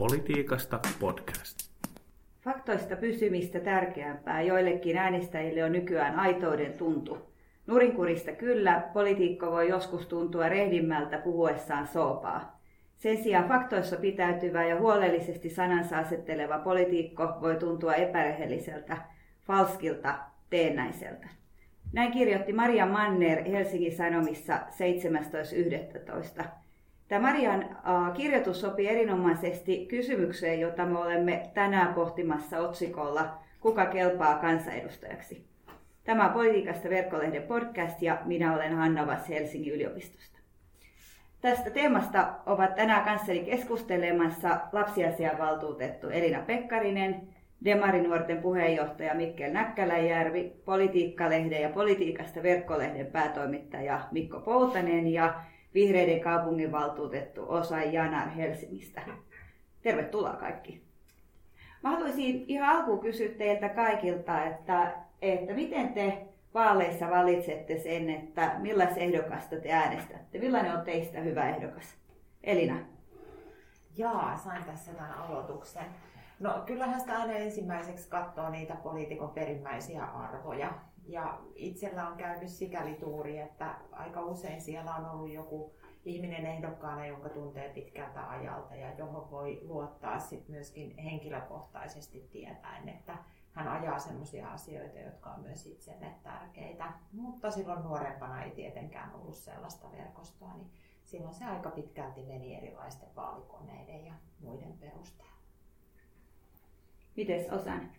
Politiikasta podcast. Faktoista pysymistä tärkeämpää joillekin äänestäjille on nykyään aitouden tuntu. Nurinkurista kyllä, politiikko voi joskus tuntua rehdimmältä puhuessaan soopaa. Sen sijaan faktoissa pitäytyvä ja huolellisesti sanansa asetteleva politiikko voi tuntua epärehelliseltä, falskilta, teennäiseltä. Näin kirjoitti Maria Manner Helsingin Sanomissa 17.11. Tämä Marian kirjoitus sopii erinomaisesti kysymykseen, jota me olemme tänään pohtimassa otsikolla Kuka kelpaa kansanedustajaksi? Tämä on Politiikasta verkkolehden podcast ja minä olen Hanna Vass Helsingin yliopistosta. Tästä teemasta ovat tänään kanssani keskustelemassa lapsiasiavaltuutettu Elina Pekkarinen, Demarinuorten puheenjohtaja Mikkel Näkkäläjärvi, Politiikkalehden ja Politiikasta verkkolehden päätoimittaja Mikko Poutanen ja Vihreiden kaupunginvaltuutettu Osa Janar Helsingistä. Tervetuloa kaikki. Mä haluaisin ihan alkuun kysyä teiltä kaikilta, että, että miten te vaaleissa valitsette sen, että millaista ehdokasta te äänestätte? Millainen on teistä hyvä ehdokas? Elina. Jaa, sain tässä tämän aloituksen. No kyllähän sitä aina ensimmäiseksi katsoo niitä poliitikon perimmäisiä arvoja. Ja itsellä on käynyt sikäli tuuri, että aika usein siellä on ollut joku ihminen ehdokkaana, jonka tuntee pitkältä ajalta ja johon voi luottaa sit myöskin henkilökohtaisesti tietäen, että hän ajaa sellaisia asioita, jotka on myös itselle tärkeitä. Mutta silloin nuorempana ei tietenkään ollut sellaista verkostoa, niin silloin se aika pitkälti meni erilaisten vaalikoneiden ja muiden perusteella. Mites Osan?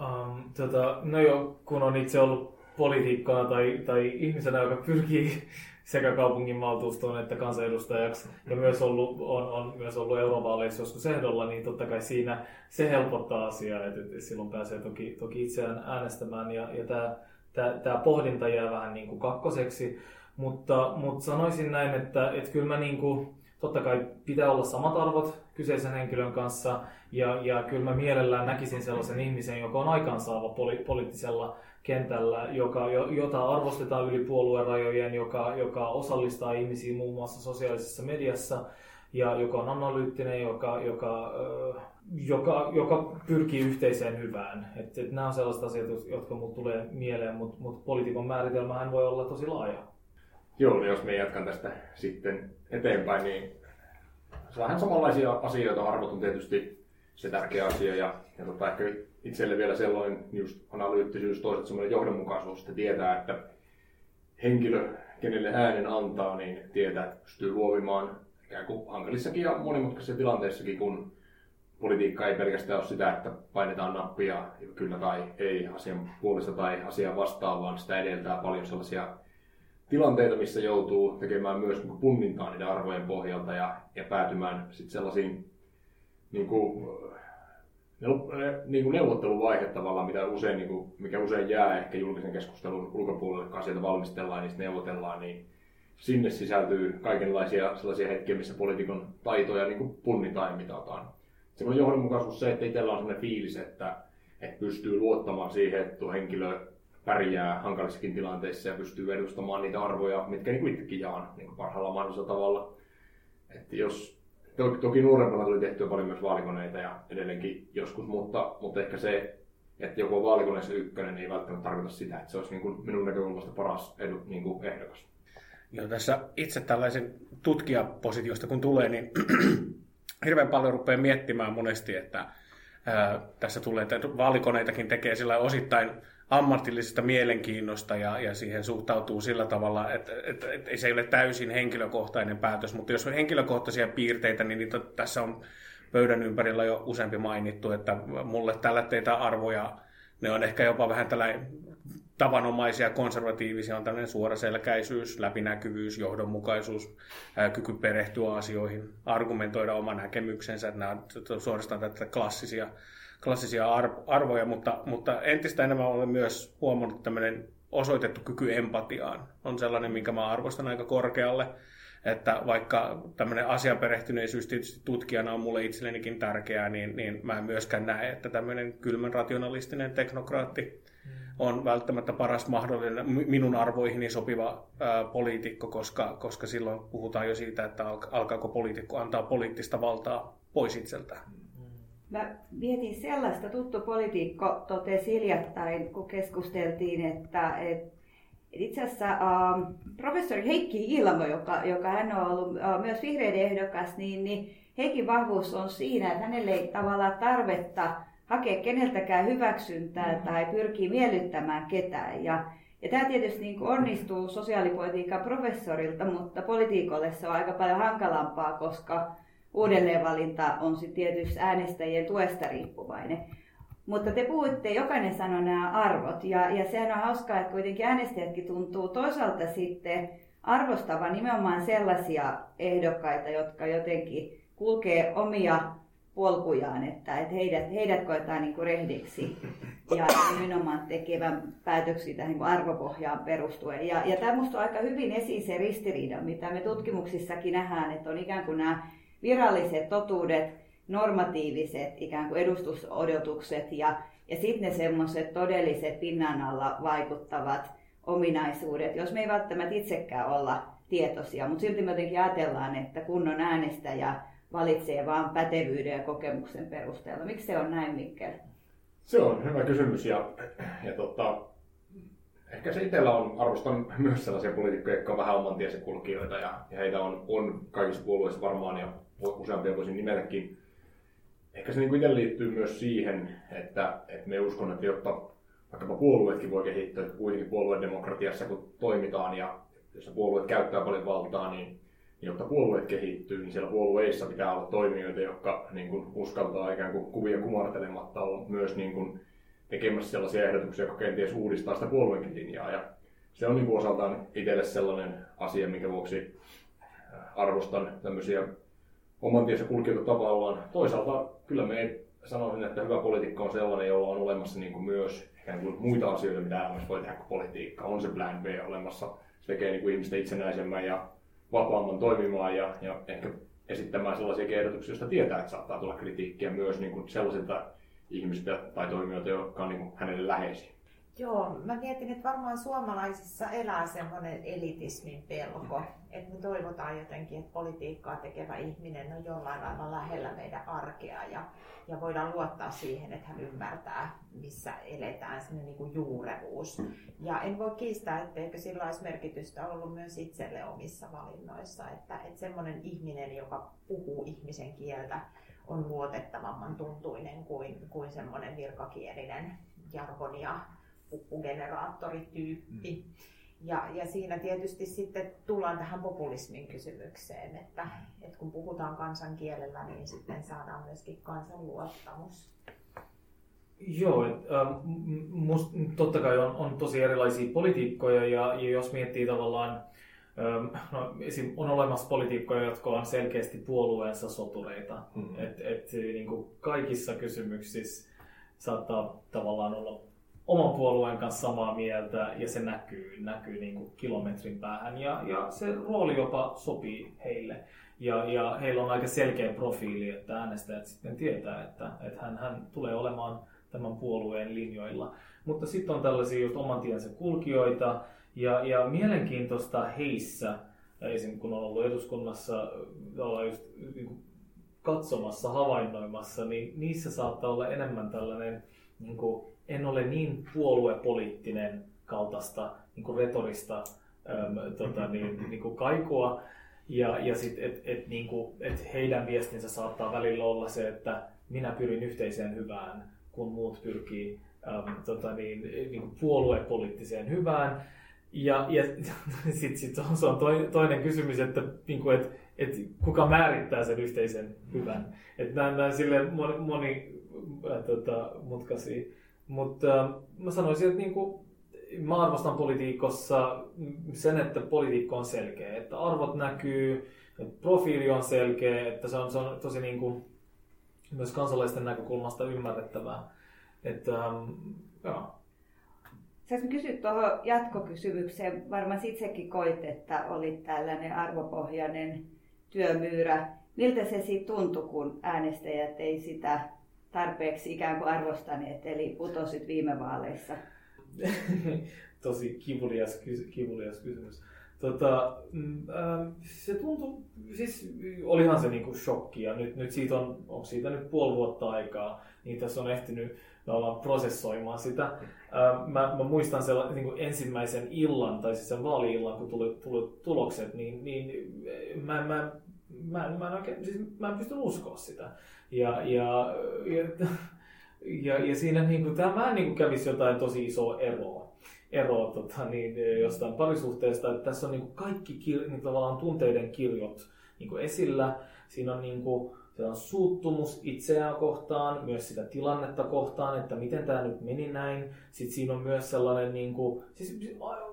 Um, tota, no joo, kun on itse ollut poliitikkona tai, tai ihmisenä, joka pyrkii sekä kaupunginvaltuustoon että kansanedustajaksi ja myös ollut, on, on myös ollut eurovaaleissa joskus ehdolla, niin totta kai siinä se helpottaa asiaa, että, että silloin pääsee toki, toki itseään äänestämään ja, ja tämä, tämä, tämä pohdinta jää vähän niin kuin kakkoseksi, mutta, mutta sanoisin näin, että, että kyllä mä niin kuin, totta kai pitää olla samat arvot kyseisen henkilön kanssa ja, ja kyllä mä mielellään näkisin sellaisen ihmisen, joka on aikaansaava poli, poliittisella kentällä, joka, jota arvostetaan yli puolueen rajojen, joka, joka osallistaa ihmisiä muun muassa sosiaalisessa mediassa ja joka on analyyttinen, joka, joka, joka, joka pyrkii yhteiseen hyvään. Et, et nämä on sellaiset asiat, jotka mulle tulee mieleen, mutta mut poliitikon määritelmähän voi olla tosi laaja. Joo, niin jos me jatkan tästä sitten eteenpäin, niin vähän samanlaisia asioita. Arvot on tietysti se tärkeä asia ja, ja tota, ehkä itselle vielä sellainen just analyyttisyys, toisaalta semmoinen johdonmukaisuus, että tietää, että henkilö, kenelle äänen antaa, niin tietää, että pystyy luovimaan ikään kuin hankalissakin ja monimutkaisissa tilanteissakin, kun politiikka ei pelkästään ole sitä, että painetaan nappia kyllä tai ei asian puolesta tai asian vastaan, vaan sitä edeltää paljon sellaisia tilanteita, missä joutuu tekemään myös niin punnintaa niiden arvojen pohjalta ja, ja päätymään sitten sellaisiin niin kuin, niin kuin neuvotteluvaihe tavallaan, mitä usein, niin kuin, mikä usein jää ehkä julkisen keskustelun ulkopuolelle, kun asioita valmistellaan ja niistä neuvotellaan, niin sinne sisältyy kaikenlaisia sellaisia hetkiä, missä poliitikon taitoja niin kuin punnitaan ja mitataan. Se on johdonmukaisuus se, että itsellä on sellainen fiilis, että, että pystyy luottamaan siihen, että tuo henkilö pärjää hankalissakin tilanteissa ja pystyy edustamaan niitä arvoja, mitkä niin itsekin jaan niin parhaalla mahdollisella tavalla. Että jos, toki, toki nuorempana tuli tehtyä paljon myös vaalikoneita ja edelleenkin joskus, mutta, mutta ehkä se, että joku on vaalikoneessa ykkönen, ei välttämättä tarkoita sitä, että se olisi niin kuin minun näkökulmasta paras edu, niin kuin ehdokas. Joo, tässä itse tällaisen tutkijapositiosta kun tulee, niin hirveän paljon rupeaa miettimään monesti, että ää, tässä tulee, että vaalikoneitakin tekee sillä osittain ammatillisesta mielenkiinnosta ja, ja siihen suhtautuu sillä tavalla, että, että, että se ei ole täysin henkilökohtainen päätös, mutta jos on henkilökohtaisia piirteitä, niin niitä tässä on pöydän ympärillä jo useampi mainittu, että mulle tällä teitä arvoja, ne on ehkä jopa vähän tällainen tavanomaisia konservatiivisia on tämmöinen suoraselkäisyys, läpinäkyvyys, johdonmukaisuus, ää, kyky perehtyä asioihin, argumentoida oma näkemyksensä, nämä on suorastaan tätä klassisia klassisia arvoja, mutta, mutta entistä enemmän olen myös huomannut tämmöinen osoitettu kyky empatiaan. On sellainen, minkä mä arvostan aika korkealle. Että vaikka tämmöinen asianperehtyneisyys tietysti tutkijana on mulle itsellenikin tärkeää, niin, niin mä en myöskään näe, että tämmöinen kylmän rationalistinen teknokraatti mm. on välttämättä paras mahdollinen minun arvoihini sopiva ää, poliitikko, koska, koska silloin puhutaan jo siitä, että alkaako poliitikko antaa poliittista valtaa pois itseltään. Mä mietin sellaista, tuttu poliitikko totesi hiljattain, kun keskusteltiin, että, että itse asiassa uh, professori Heikki Ilmo, joka, joka hän on ollut uh, myös vihreiden ehdokas, niin, niin Heikin vahvuus on siinä, että hänelle ei tavallaan tarvetta hakea keneltäkään hyväksyntää mm-hmm. tai pyrkii miellyttämään ketään. Ja, ja tämä tietysti niin kuin onnistuu sosiaalipolitiikan professorilta, mutta politiikolle se on aika paljon hankalampaa, koska uudelleenvalinta on sitten tietysti äänestäjien tuesta riippuvainen. Mutta te puhuitte, jokainen sanoi nämä arvot, ja, ja sehän on hauskaa, että kuitenkin äänestäjätkin tuntuu toisaalta sitten arvostavan nimenomaan sellaisia ehdokkaita, jotka jotenkin kulkee omia polkujaan, että, että heidät, heidät koetaan niin kuin rehdiksi ja nimenomaan tekevän päätöksiä tähän niin arvopohjaan perustuen. Ja, ja tämä minusta on aika hyvin esiin se ristiriida, mitä me tutkimuksissakin nähdään, että on ikään kuin nämä viralliset totuudet, normatiiviset ikään kuin edustusodotukset ja, ja sitten ne semmoiset todelliset pinnan alla vaikuttavat ominaisuudet, jos me ei välttämättä itsekään olla tietoisia, mutta silti me jotenkin ajatellaan, että kunnon äänestäjä valitsee vain pätevyyden ja kokemuksen perusteella. Miksi se on näin, Mikkel? Se on hyvä kysymys ja, ja tota, ehkä se itsellä on, arvostan myös sellaisia poliitikkoja, jotka on vähän oman tiensä kulkijoita ja, ja heitä on, on kaikissa puolueissa varmaan ja useampia voisin nimelläkin. Ehkä se niin itse liittyy myös siihen, että, että me uskon, että jotta vaikkapa puolueetkin voi kehittyä, kuitenkin puoluedemokratiassa kun toimitaan ja jos puolueet käyttää paljon valtaa, niin jotta puolueet kehittyy, niin siellä puolueissa pitää olla toimijoita, jotka niin kuin, uskaltaa ikään kuin kuvia kumartelematta olla myös niin kuin, tekemässä sellaisia ehdotuksia, jotka kenties uudistaa sitä puolueenkin linjaa. Ja se on niin kuin, osaltaan itselle sellainen asia, minkä vuoksi äh, arvostan tämmöisiä oman tiensä kulkijoita tavallaan. Toisaalta kyllä me sanoisin, että hyvä poliitikko on sellainen, jolla on olemassa niin kuin myös ikään kuin muita asioita, mitä elämässä voi tehdä kuin politiikka. On se plan B olemassa. Se tekee niin kuin ihmistä itsenäisemmän ja vapaamman toimimaan ja, ja ehkä esittämään sellaisia ehdotuksia, joista tietää, että saattaa tulla kritiikkiä myös niin kuin sellaisilta ihmisistä tai toimijoilta, jotka on niin kuin hänelle läheisiä. Joo, mä mietin, että varmaan suomalaisissa elää semmoinen elitismin pelko, että me toivotaan jotenkin, että politiikkaa tekevä ihminen on jollain lailla lähellä meidän arkea ja, ja voidaan luottaa siihen, että hän ymmärtää, missä eletään, sinne niin juurevuus. Ja en voi kiistää, etteikö sillä olisi merkitystä ollut myös itselle omissa valinnoissa, että, että semmoinen ihminen, joka puhuu ihmisen kieltä, on luotettavamman tuntuinen kuin, kuin semmoinen virkakielinen jargonia puppugeneraattorityyppi. Mm. Ja, ja siinä tietysti sitten tullaan tähän populismin kysymykseen, että, että kun puhutaan kansankielellä, niin sitten saadaan myöskin kansan luottamus. Joo, et, ähm, must, totta kai on, on tosi erilaisia politiikkoja ja, ja jos miettii tavallaan, ähm, no, esim. on olemassa politiikkoja, jotka on selkeästi puolueensa sotureita. Mm-hmm. Et, et, niin kuin kaikissa kysymyksissä saattaa tavallaan olla oman puolueen kanssa samaa mieltä ja se näkyy, näkyy niin kuin kilometrin päähän ja, ja se rooli jopa sopii heille. Ja, ja heillä on aika selkeä profiili, että äänestäjät sitten tietää, että, että hän, hän tulee olemaan tämän puolueen linjoilla. Mutta sitten on tällaisia just oman tiensä kulkijoita ja, ja mielenkiintoista heissä, esim. kun on ollut eduskunnassa just niin kuin katsomassa, havainnoimassa, niin niissä saattaa olla enemmän tällainen niin kuin en ole niin puoluepoliittinen kaltaista niin kuin retorista äm, tota, niin, niin kuin kaikua. Ja, ja sit, et, et, niin kuin, et heidän viestinsä saattaa välillä olla se, että minä pyrin yhteiseen hyvään, kun muut pyrkii äm, tota, niin, niin kuin puoluepoliittiseen hyvään. Ja, ja sitten sit on, se on toinen kysymys, että, niin kuin, et, et kuka määrittää sen yhteisen hyvän. Että nämä, nämä sille moni, moni äh, tota, mutkaisia mutta mä sanoisin, että niinku, mä arvostan politiikossa sen, että politiikka on selkeä, että arvot näkyy, että profiili on selkeä, että se on, se on tosi niinku, myös kansalaisten näkökulmasta ymmärrettävää. Että, ähm, joo. Saanko kysyä tuohon jatkokysymykseen? Varmaan itsekin koit, että oli tällainen arvopohjainen työmyyrä. Miltä se sitten tuntui, kun äänestäjät ei sitä tarpeeksi ikään kuin arvostaneet, eli putosit viime vaaleissa? Tosi kivulias, kivulias kysymys. Tota, mm, ähm, se tuntui, siis olihan se niinku shokki ja nyt, nyt siitä on, on siitä nyt puoli vuotta aikaa, niin tässä on ehtinyt tavallaan prosessoimaan sitä. Ähm, mä, mä muistan sella, niin kuin ensimmäisen illan, tai siis sen vaali-illan, kun tuli, tuli tulokset, niin, niin mä, mä, mä, mä, en oikein, siis mä en pysty uskoa sitä. Ja, ja, ja, ja, ja siinä niin kuin, tämä niin kuin kävisi jotain tosi isoa eroa eroa tota, niin, jostain parisuhteesta, että tässä on niin kuin kaikki kir- niin tavallaan tunteiden kirjot niin kuin esillä. Siinä on, niin kuin, siellä on suuttumus itseään kohtaan, myös sitä tilannetta kohtaan, että miten tämä nyt meni näin. Sitten siinä on myös sellainen niin kuin, siis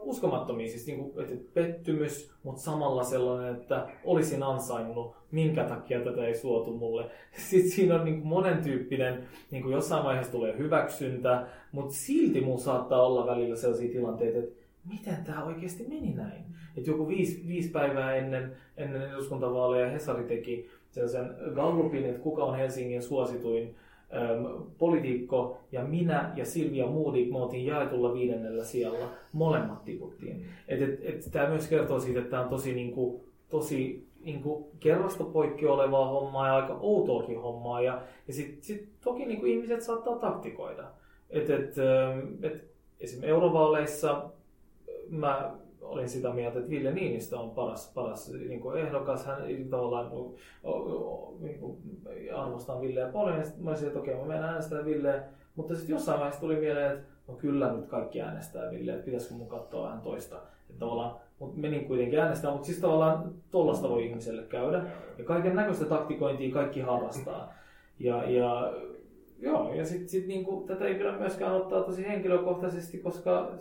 uskomattomia, siis niin kuin, että pettymys, mutta samalla sellainen, että olisin ansainnut, minkä takia tätä ei suotu mulle. Sitten siinä on niin kuin monen tyyppinen, niin kuin jossain vaiheessa tulee hyväksyntä, mutta silti mun saattaa olla välillä sellaisia tilanteita, että miten tämä oikeasti meni näin. Että joku viisi, viisi päivää ennen, ennen eduskuntavaaleja Hesari teki sen Gallupin, että kuka on Helsingin suosituin äm, poliitikko, ja minä ja Silvia Moodik, me oltiin jaetulla viidennellä sijalla, molemmat tiputtiin. Et, tämä myös kertoo siitä, että tämä on tosi, niinku, tosi niinku, kerrasta poikki olevaa hommaa ja aika outoakin hommaa, ja, ja sitten sit, toki niinku, ihmiset saattaa taktikoida. Et, et, et, esimerkiksi eurovaaleissa mä olin sitä mieltä, että Ville Niinistö on paras, paras niin kuin ehdokas. Hän tavallaan niin kuin, arvostaa Villeä paljon. Ja sitten mä olisin, että okei, mä menen äänestämään Villeä. Mutta sitten jossain vaiheessa tuli mieleen, että no kyllä nyt kaikki äänestää Villeä, että pitäisikö mun katsoa vähän toista. Että tavallaan, mutta menin kuitenkin äänestämään, mutta siis tavallaan tollasta voi ihmiselle käydä. Ja kaiken näköistä taktikointia kaikki harrastaa. Ja, ja joo, ja sitten sit, niinku, tätä ei pidä myöskään ottaa tosi henkilökohtaisesti, koska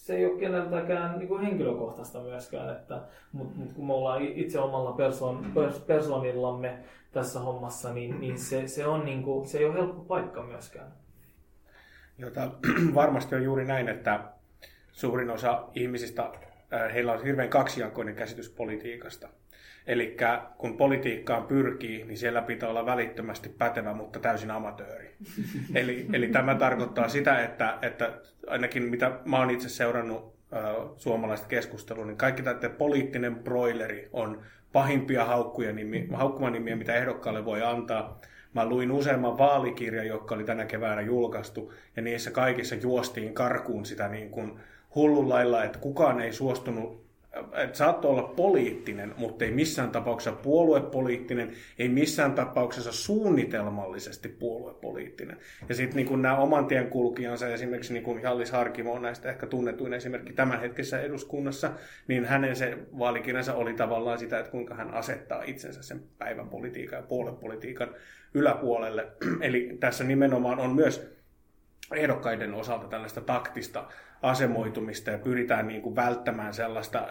se ei ole keneltäkään niin kuin henkilökohtaista myöskään, että, mutta mut kun me ollaan itse omalla persoon, pers, persoonillamme tässä hommassa, niin, niin se, se, on, niin kuin, se ei ole helppo paikka myöskään. Jota, varmasti on juuri näin, että suurin osa ihmisistä, äh, heillä on hirveän kaksijakoinen käsitys politiikasta. Eli kun politiikkaan pyrkii, niin siellä pitää olla välittömästi pätevä, mutta täysin amatööri. eli, eli tämä tarkoittaa sitä, että, että ainakin mitä mä oon itse seurannut äh, suomalaista keskustelua, niin kaikki tämä poliittinen broileri on pahimpia haukkuja nimi, haukkumanimiä, mitä ehdokkaalle voi antaa. Mä luin useamman vaalikirjan, jotka oli tänä keväänä julkaistu, ja niissä kaikissa juostiin karkuun sitä niin kuin hullun lailla, että kukaan ei suostunut että saattoi olla poliittinen, mutta ei missään tapauksessa puoluepoliittinen, ei missään tapauksessa suunnitelmallisesti puoluepoliittinen. Ja sitten niin nämä oman tien kulkijansa, esimerkiksi niin kuin Jallis Harkimo on näistä ehkä tunnetuin esimerkki tämänhetkisessä eduskunnassa, niin hänen se vaalikirjansa oli tavallaan sitä, että kuinka hän asettaa itsensä sen päivän politiikan ja puoluepolitiikan yläpuolelle. Eli tässä nimenomaan on myös ehdokkaiden osalta tällaista taktista asemoitumista ja pyritään niin kuin välttämään sellaista,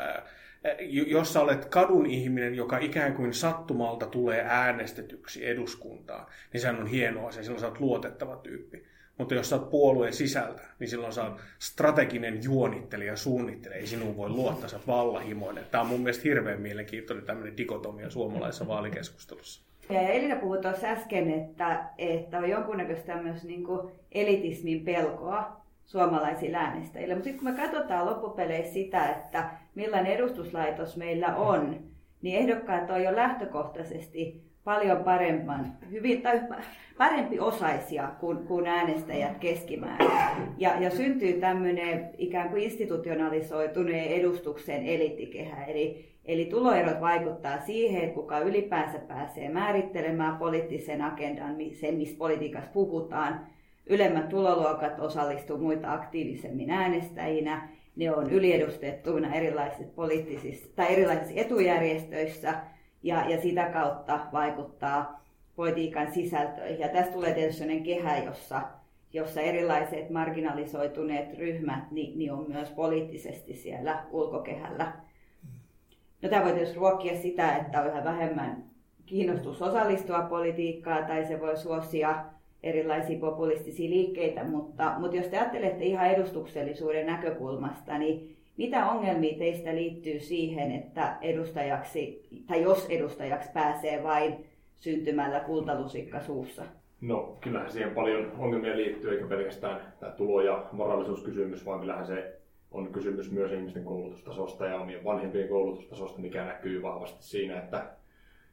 jos sä olet kadun ihminen, joka ikään kuin sattumalta tulee äänestetyksi eduskuntaan, niin sehän on hieno asia, silloin sä oot luotettava tyyppi. Mutta jos sä oot puolueen sisältä, niin silloin sä oot strateginen juonittelija, suunnittelija, ei sinun voi luottaa, sä oot vallahimoinen. Tämä on mun mielestä hirveän mielenkiintoinen tämmöinen dikotomia suomalaisessa vaalikeskustelussa. Ja Elina puhui tuossa äsken, että, että on jonkunnäköistä myös niin elitismin pelkoa suomalaisilla äänestäjillä. Mutta sitten kun me katsotaan loppupeleissä sitä, että millainen edustuslaitos meillä on, niin ehdokkaat on jo lähtökohtaisesti paljon paremman, hyvin, tai parempi osaisia kuin, kuin äänestäjät keskimäärin. Ja, ja syntyy tämmöinen ikään kuin institutionalisoituneen edustuksen eliittikehä. Eli, eli tuloerot vaikuttaa siihen, kuka ylipäänsä pääsee määrittelemään poliittisen agendan, sen missä politiikassa puhutaan, ylemmät tuloluokat osallistuu muita aktiivisemmin äänestäjinä. Ne on yliedustettuina erilaisissa, poliittisissa, tai erilaisissa etujärjestöissä ja, ja sitä kautta vaikuttaa politiikan sisältöihin. Ja tästä tulee tietysti sellainen kehä, jossa, jossa erilaiset marginalisoituneet ryhmät niin, niin on myös poliittisesti siellä ulkokehällä. No, tämä voi tietysti ruokkia sitä, että on yhä vähemmän kiinnostus osallistua politiikkaan tai se voi suosia erilaisia populistisia liikkeitä, mutta, mutta jos te ajattelette ihan edustuksellisuuden näkökulmasta, niin mitä ongelmia teistä liittyy siihen, että edustajaksi, tai jos edustajaksi pääsee vain syntymällä kultalusikka suussa? No, kyllähän siihen paljon ongelmia liittyy, eikä pelkästään tämä tulo- ja varallisuuskysymys, vaan kyllähän se on kysymys myös ihmisten koulutustasosta ja omien vanhempien koulutustasosta, mikä näkyy vahvasti siinä, että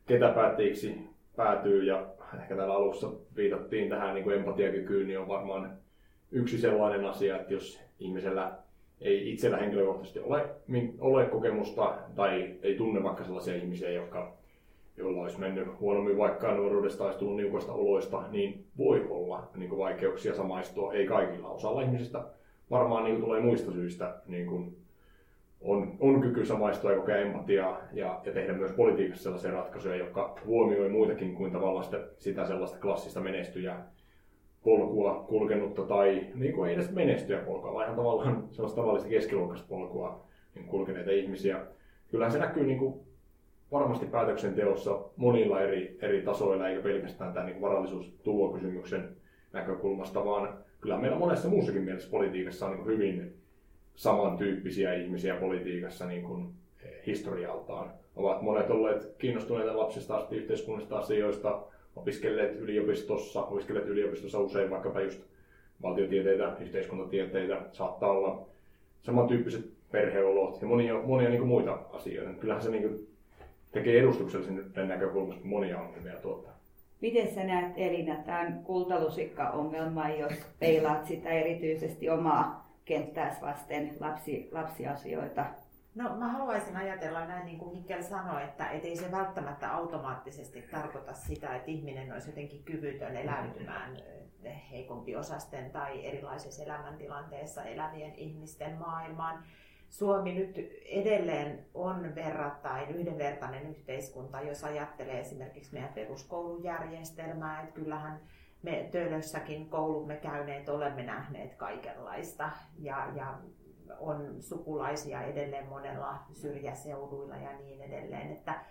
ketä päättäjiksi päätyy. Ja ehkä täällä alussa viitattiin tähän niin kuin empatiakykyyn, niin on varmaan yksi sellainen asia, että jos ihmisellä ei itsellä henkilökohtaisesti ole, ole kokemusta tai ei tunne vaikka sellaisia ihmisiä, jotka, joilla olisi mennyt huonommin vaikka nuoruudesta tai tullut niukoista oloista, niin voi olla niin kuin vaikeuksia samaistua. Ei kaikilla osalla ihmisistä varmaan niin kuin tulee muista syistä niin kuin on, on kyky samaistua ja kokea empatiaa ja, ja tehdä myös politiikassa sellaisia ratkaisuja, jotka huomioi muitakin kuin tavallaan sitä, sitä sellaista klassista menestyjää polkua kulkenutta tai niin kuin ei edes menestyjä polkua, vaan ihan tavallaan sellaista tavallista keskiluokkaista polkua niin kulkeneita ihmisiä. Kyllähän se näkyy niin kuin varmasti päätöksenteossa monilla eri, eri tasoilla, eikä pelkästään tämän niin varallisuustulokysymyksen näkökulmasta, vaan kyllä meillä monessa muussakin mielessä politiikassa on niin hyvin samantyyppisiä ihmisiä politiikassa niin kuin historialtaan. Ovat monet olleet kiinnostuneita lapsista asti yhteiskunnallisista asioista, opiskelleet yliopistossa, opiskelleet yliopistossa usein vaikkapa just valtiotieteitä, yhteiskuntatieteitä, saattaa olla samantyyppiset perheolot ja monia, monia niin kuin muita asioita. Kyllähän se niin kuin tekee edustuksellisen näkökulmasta monia ongelmia tuottaa. Miten sä näet Elina tämän kultalusikka-ongelman, jos peilaat sitä erityisesti omaa kenttääsi vasten lapsi, lapsiasioita? No mä haluaisin ajatella näin niin kuin Mikkel sanoi, että et ei se välttämättä automaattisesti tarkoita sitä, että ihminen olisi jotenkin kyvytön eläytymään heikompi osasten tai erilaisessa elämäntilanteessa elävien ihmisten maailmaan. Suomi nyt edelleen on verrattain yhdenvertainen yhteiskunta, jos ajattelee esimerkiksi meidän peruskoulujärjestelmää, että kyllähän me Töölössäkin koulumme käyneet olemme nähneet kaikenlaista ja, ja on sukulaisia edelleen monella syrjäseuduilla ja niin edelleen. Että,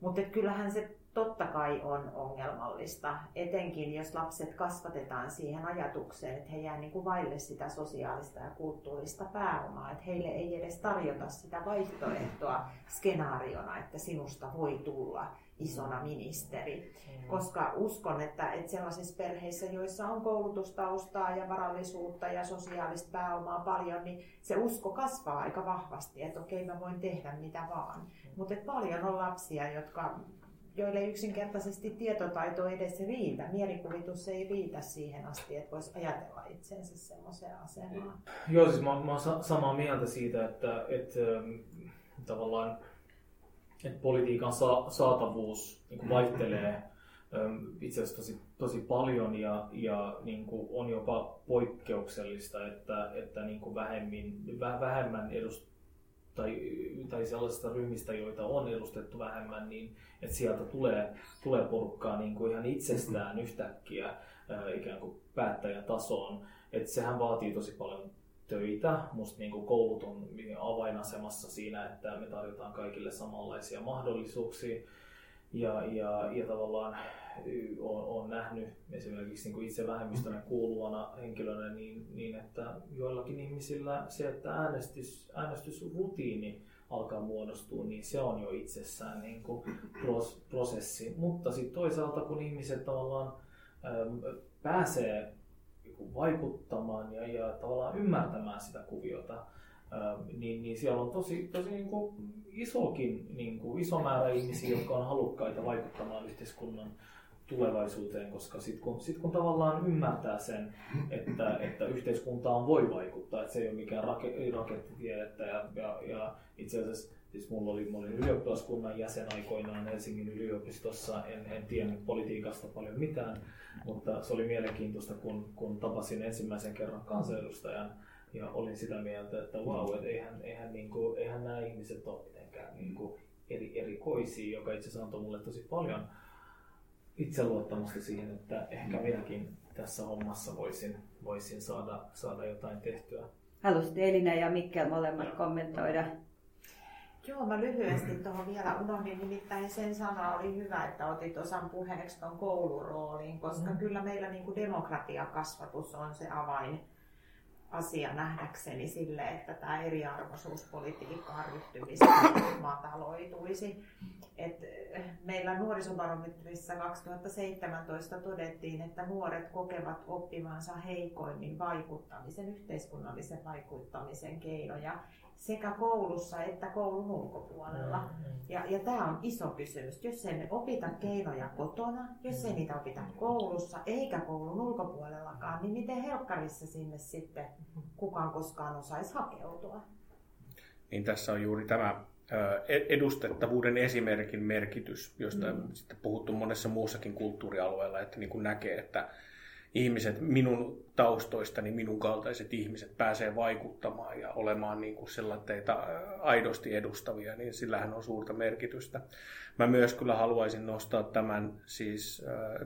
mutta kyllähän se totta kai on ongelmallista, etenkin jos lapset kasvatetaan siihen ajatukseen, että he jää niin kuin vaille sitä sosiaalista ja kulttuurista pääomaa, että heille ei edes tarjota sitä vaihtoehtoa skenaariona, että sinusta voi tulla isona ministeri. Mm. Koska uskon, että, että sellaisissa perheissä, joissa on koulutustaustaa ja varallisuutta ja sosiaalista pääomaa paljon, niin se usko kasvaa aika vahvasti, että okei mä voin tehdä mitä vaan. Mm. Mutta paljon on lapsia, jotka joille yksinkertaisesti tietotaito edes riitä. Mielikuvitus ei riitä siihen asti, että voisi ajatella itsensä semmoiseen asemaan. Joo, siis mä, mä oon samaa mieltä siitä, että, että ähm, tavallaan että politiikan sa- saatavuus niin vaihtelee ähm, itse asiassa tosi, tosi paljon ja, ja niin kuin on jopa poikkeuksellista, että, että niin kuin vähemmin, vähemmän edust, tai, tai sellaisista ryhmistä, joita on edustettu vähemmän, niin että sieltä tulee, tulee porukkaa niin kuin ihan itsestään yhtäkkiä ikään kuin päättäjätasoon. Että sehän vaatii tosi paljon töitä. Musta niin kuin koulut on avainasemassa siinä, että me tarjotaan kaikille samanlaisia mahdollisuuksia. Ja, ja, ja tavallaan olen, nähnyt esimerkiksi niin kuin itse vähemmistönä kuuluvana henkilönä niin, niin, että joillakin ihmisillä se, että äänestys, äänestysrutiini alkaa muodostua, niin se on jo itsessään niin kuin prosessi. Mutta sitten toisaalta, kun ihmiset tavallaan äm, pääsee vaikuttamaan ja, ja tavallaan ymmärtämään sitä kuviota, niin, niin siellä on tosi, tosi niin kuin isokin, niin kuin iso määrä ihmisiä, jotka on halukkaita vaikuttamaan yhteiskunnan tulevaisuuteen, koska sitten kun, sit kun tavallaan ymmärtää sen, että, että yhteiskuntaan voi vaikuttaa, että se ei ole mikään rake, rakettitiedettä ja, ja, ja itse asiassa Siis mulla oli, mä olin ylioppilaskunnan jäsen aikoinaan Helsingin yliopistossa, en, en tiennyt politiikasta paljon mitään, mutta se oli mielenkiintoista, kun, kun tapasin ensimmäisen kerran kansanedustajan ja olin sitä mieltä, että wow, että eihän, eihän, niin kuin, eihän nämä ihmiset ole mitenkään niin kuin eri, erikoisia, joka itse asiassa antoi mulle tosi paljon itseluottamusta siihen, että ehkä minäkin tässä hommassa voisin, voisin saada, saada jotain tehtyä. Haluaisitte Elina ja Mikkel molemmat kommentoida Joo, mä lyhyesti tuohon vielä unohdin, nimittäin sen sana oli hyvä, että otit osan puheeksi tuon koulurooliin, koska mm. kyllä meillä niin kuin demokratiakasvatus on se avain asia nähdäkseni sille, että tämä eriarvoisuuspolitiikkaan ryhtymistä mataloituisi. Et eh, meillä nuorisobarometrissa 2017 todettiin, että nuoret kokevat oppivansa heikoimmin vaikuttamisen, yhteiskunnallisen vaikuttamisen keinoja sekä koulussa että koulun ulkopuolella. Mm, mm. Ja, ja tämä on iso kysymys. Jos ei me opita keinoja kotona, jos ei niitä opita koulussa eikä koulun ulkopuolellakaan, niin miten helkkarissa sinne sitten kukaan koskaan osaisi hakeutua? Niin tässä on juuri tämä edustettavuuden esimerkin merkitys, josta mm. sitten puhuttu monessa muussakin kulttuurialueella, että niin kuin näkee, että ihmiset minun taustoistani, minun kaltaiset ihmiset pääsee vaikuttamaan ja olemaan niin kuin sellaisia aidosti edustavia, niin sillähän on suurta merkitystä. Mä myös kyllä haluaisin nostaa tämän siis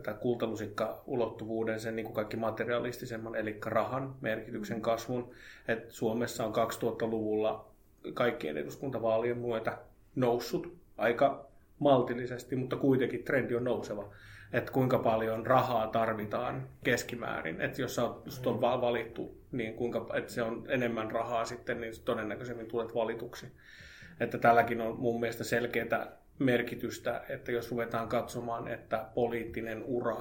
äh, kultalusikka-ulottuvuuden, sen niin kuin kaikki materialistisemman, eli rahan merkityksen kasvun. Et Suomessa on 2000-luvulla kaikkien eduskuntavaalien myötä noussut aika maltillisesti, mutta kuitenkin trendi on nouseva. Että kuinka paljon rahaa tarvitaan keskimäärin. Että jos sut on valittu, niin kuinka, että se on enemmän rahaa sitten, niin todennäköisemmin tulet valituksi. Että tälläkin on mun mielestä selkeää merkitystä, että jos ruvetaan katsomaan, että poliittinen ura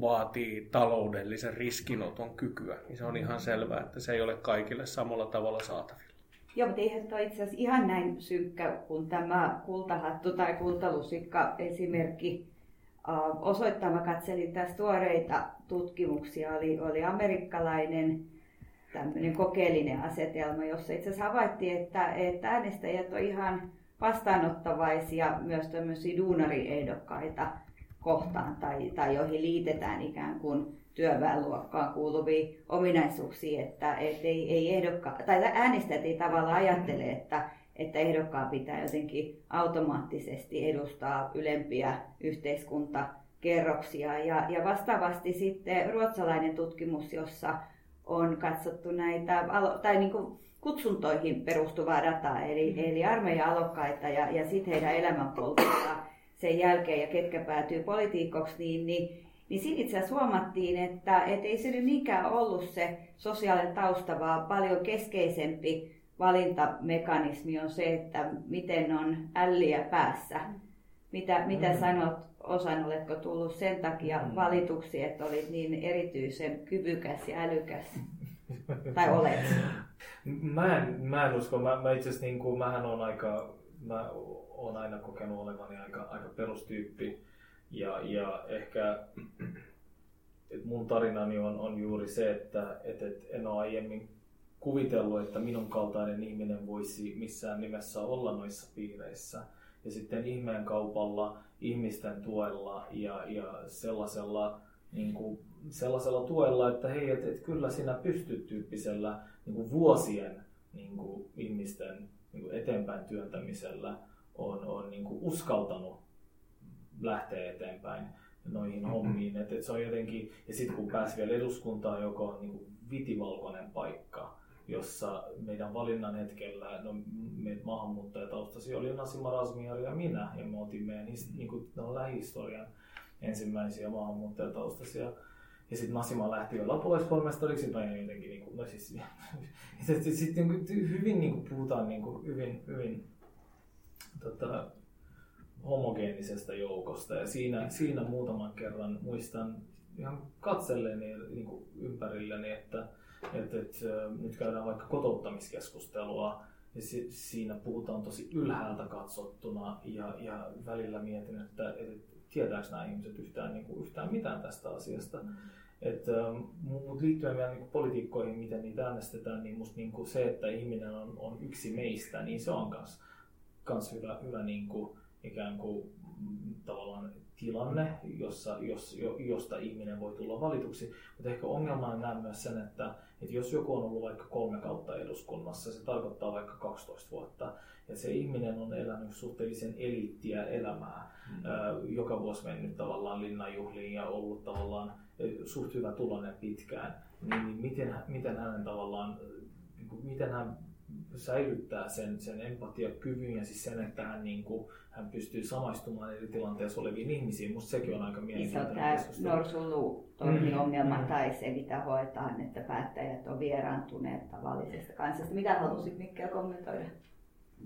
vaatii taloudellisen riskinoton kykyä, niin se on ihan selvää, että se ei ole kaikille samalla tavalla saatavilla. Joo, mutta eihän tämä itse asiassa ihan näin synkkä kuin tämä kultahattu tai kultalusikka esimerkki osoittaa. Mä katselin tässä tuoreita tutkimuksia. Oli, oli amerikkalainen tämmöinen kokeellinen asetelma, jossa itse asiassa havaittiin, että, että äänestäjät on ihan vastaanottavaisia myös tämmöisiä duunariehdokkaita kohtaan tai, tai joihin liitetään ikään kuin työväenluokkaan kuuluvia ominaisuuksia, että et ei, ei ehdokka, tai äänestäjät ei tavallaan ajattele, että, että ehdokkaan pitää jotenkin automaattisesti edustaa ylempiä yhteiskuntakerroksia. Ja, ja vastaavasti sitten ruotsalainen tutkimus, jossa on katsottu näitä, tai niin kuin kutsuntoihin perustuvaa dataa, eli, mm. eli armeija-alokkaita ja, ja sitten heidän elämänpolkuaan sen jälkeen ja ketkä päätyy politiikoksi, niin, niin niin siinä itse asiassa huomattiin, että et ei se nyt niinkään ollut se sosiaalinen tausta, vaan paljon keskeisempi valintamekanismi on se, että miten on älliä päässä. Mitä, mitä mm. sanot Osan, oletko tullut sen takia mm. valituksi, että olit niin erityisen kyvykäs ja älykäs? tai olet? Mä en, mä en usko. Mä, mä itse asiassa niin kuin, mähän on aika, mä oon aina kokenut olevani aika, aika perustyyppi ja, ja ehkä et mun tarinani on, on juuri se, että et, et en ole aiemmin kuvitellut, että minun kaltainen ihminen voisi missään nimessä olla noissa piireissä. Ja sitten ihmeen kaupalla, ihmisten tuella ja, ja sellaisella, niin kuin, sellaisella tuella, että hei, et, et kyllä sinä pystyt tyyppisellä niin kuin vuosien niin kuin ihmisten niin kuin eteenpäin työntämisellä on, on niin kuin uskaltanut lähtee eteenpäin noihin mm-hmm. hommiin. Et, et se on jotenkin, ja sitten kun pääsi vielä eduskuntaan, joka on niin vitivalkoinen paikka, jossa meidän valinnan hetkellä, no meitä maahanmuuttajataustaisia oli Nasima Razmiari ja minä, ja me otimme meidän niin kuin, no, lähihistorian ensimmäisiä maahanmuuttajataustaisia. Ja sitten Nasima lähti jo lapulaispormestariksi, tai jotenkin, niin kuin, no siis, sitten sit, niin hyvin niin kuin, puhutaan niin kuin, hyvin, hyvin tota, homogeenisesta joukosta. Ja siinä, siinä muutaman kerran muistan ihan katselleeni niin ympärilleni, että, että, että nyt käydään vaikka kotouttamiskeskustelua ja si, siinä puhutaan tosi ylhäältä katsottuna ja, ja välillä mietin, että, että tietääkö nämä ihmiset yhtään, niin kuin, yhtään mitään tästä asiasta. Että, mutta liittyen vielä niin politiikkoihin, miten niitä äänestetään, niin musta niin kuin se, että ihminen on, on yksi meistä, niin se on myös hyvä, hyvä niin kuin, ikään kuin mm, tavallaan tilanne, jossa, jos, josta ihminen voi tulla valituksi. Mutta ehkä ongelmana näen myös sen, että, että jos joku on ollut vaikka kolme kautta eduskunnassa, se tarkoittaa vaikka 12 vuotta, ja se ihminen on elänyt suhteellisen eliittiä elämää, mm. joka vuosi mennyt tavallaan linnanjuhliin ja ollut tavallaan suht hyvä tulonen pitkään, niin, niin miten, miten hänen tavallaan, niin miten hän säilyttää sen, sen empatiakyvyn ja siis sen, että hän, niin kuin, hän pystyy samaistumaan eri tilanteessa oleviin ihmisiin. Musta sekin on aika mielenkiintoinen Iso tämä norsullutorni-ongelma mm. tai se, mitä hoetaan, että päättäjät on vieraantuneet tavallisesta kansasta. Mitä halusit Mikkel kommentoida?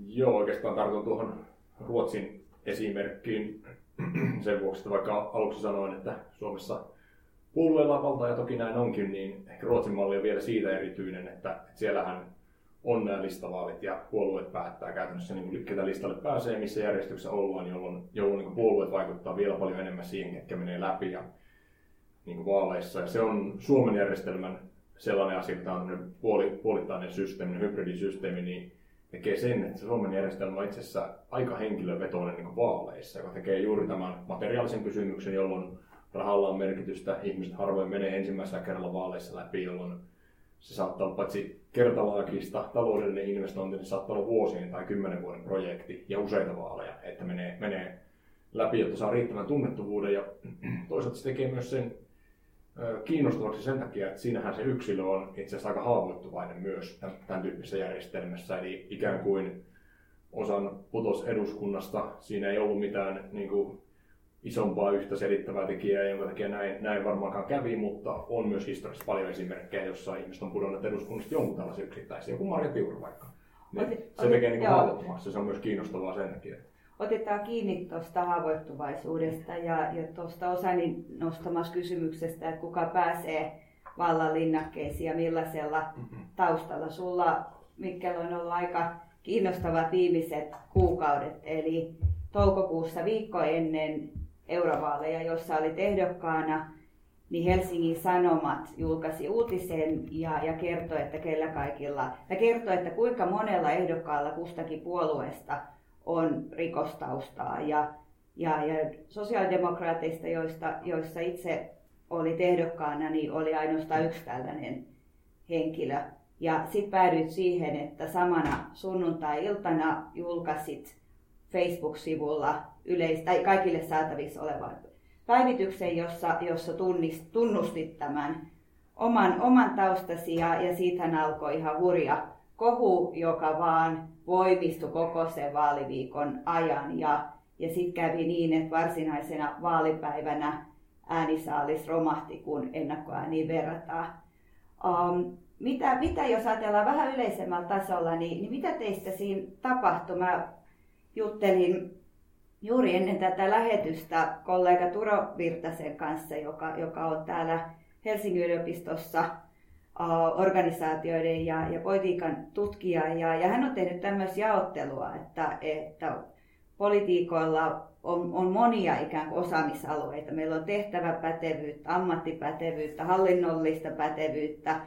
Joo, oikeastaan tartun tuohon Ruotsin esimerkkiin. sen vuoksi, että vaikka aluksi sanoin, että Suomessa puolueilla valta ja toki näin onkin, niin ehkä Ruotsin malli on vielä siitä erityinen, että, että siellähän on nämä listavaalit ja puolueet päättää käytännössä, niin ketä listalle pääsee, missä järjestyksessä ollaan, jolloin, jolloin niin puolueet vaikuttaa vielä paljon enemmän siihen, ketkä menee läpi ja, niin kuin vaaleissa. Ja se on Suomen järjestelmän sellainen asia, että tämä on puoli, puolittainen systeemi, hybridisysteemi, niin tekee sen, että Suomen järjestelmä on itse asiassa aika henkilövetoinen niin vaaleissa, joka tekee juuri tämän materiaalisen kysymyksen, jolloin rahalla on merkitystä. Ihmiset harvoin menee ensimmäisellä kerralla vaaleissa läpi, jolloin se saattaa olla paitsi kertalaakista taloudellinen investointi, niin saattaa olla vuosien tai kymmenen vuoden projekti ja useita vaaleja, että menee, menee läpi, jotta saa riittävän tunnettuvuuden. Ja toisaalta se tekee myös sen kiinnostavaksi sen takia, että siinähän se yksilö on itse asiassa aika haavoittuvainen myös tämän tyyppisessä järjestelmässä. Eli ikään kuin osan putos eduskunnasta, siinä ei ollut mitään niin kuin, isompaa yhtä selittävää tekijää, jonka takia näin, näin varmaankaan kävi, mutta on myös historiassa paljon esimerkkejä, jossa ihmiset on pudonneet eduskunnasta jonkun tällaisen yksittäisen, joku Marja Tiuru vaikka. Niin otit, se tekee niin haavoittuvaksi, se on myös kiinnostavaa sen takia. Otetaan kiinni tuosta haavoittuvaisuudesta ja, ja tuosta osani nostamassa kysymyksestä, että kuka pääsee vallan linnakkeisiin ja millaisella mm-hmm. taustalla. Sulla, Mikkel, on ollut aika kiinnostavat viimeiset kuukaudet, eli toukokuussa viikko ennen eurovaaleja, jossa oli ehdokkaana, niin Helsingin Sanomat julkaisi uutisen ja, ja kertoi, että kellä kaikilla, ja kertoi, että kuinka monella ehdokkaalla kustakin puolueesta on rikostaustaa. Ja, ja, ja sosiaalidemokraateista, joista, joissa itse oli ehdokkaana, niin oli ainoastaan yksi tällainen henkilö. Ja sitten päädyit siihen, että samana sunnuntai-iltana julkaisit Facebook-sivulla yleis- tai kaikille saatavissa olevan päivityksen, jossa, jossa tunnist, tunnustit tämän oman, oman taustasi ja, ja siitähän alkoi ihan hurja kohu, joka vaan voimistui koko sen vaaliviikon ajan. Ja, ja sitten kävi niin, että varsinaisena vaalipäivänä äänisaalis romahti, kun ennakkoääniin verrataan. Um, mitä, mitä jos ajatellaan vähän yleisemmällä tasolla, niin, niin mitä teistä siinä tapahtui? Mä juttelin juuri ennen tätä lähetystä kollega Turo Virtasen kanssa, joka, joka on täällä Helsingin yliopistossa organisaatioiden ja, ja politiikan tutkija. Ja, ja hän on tehnyt tämmöistä jaottelua, että, että politiikoilla on, on monia ikään kuin osaamisalueita. Meillä on tehtäväpätevyyttä, ammattipätevyyttä, hallinnollista pätevyyttä,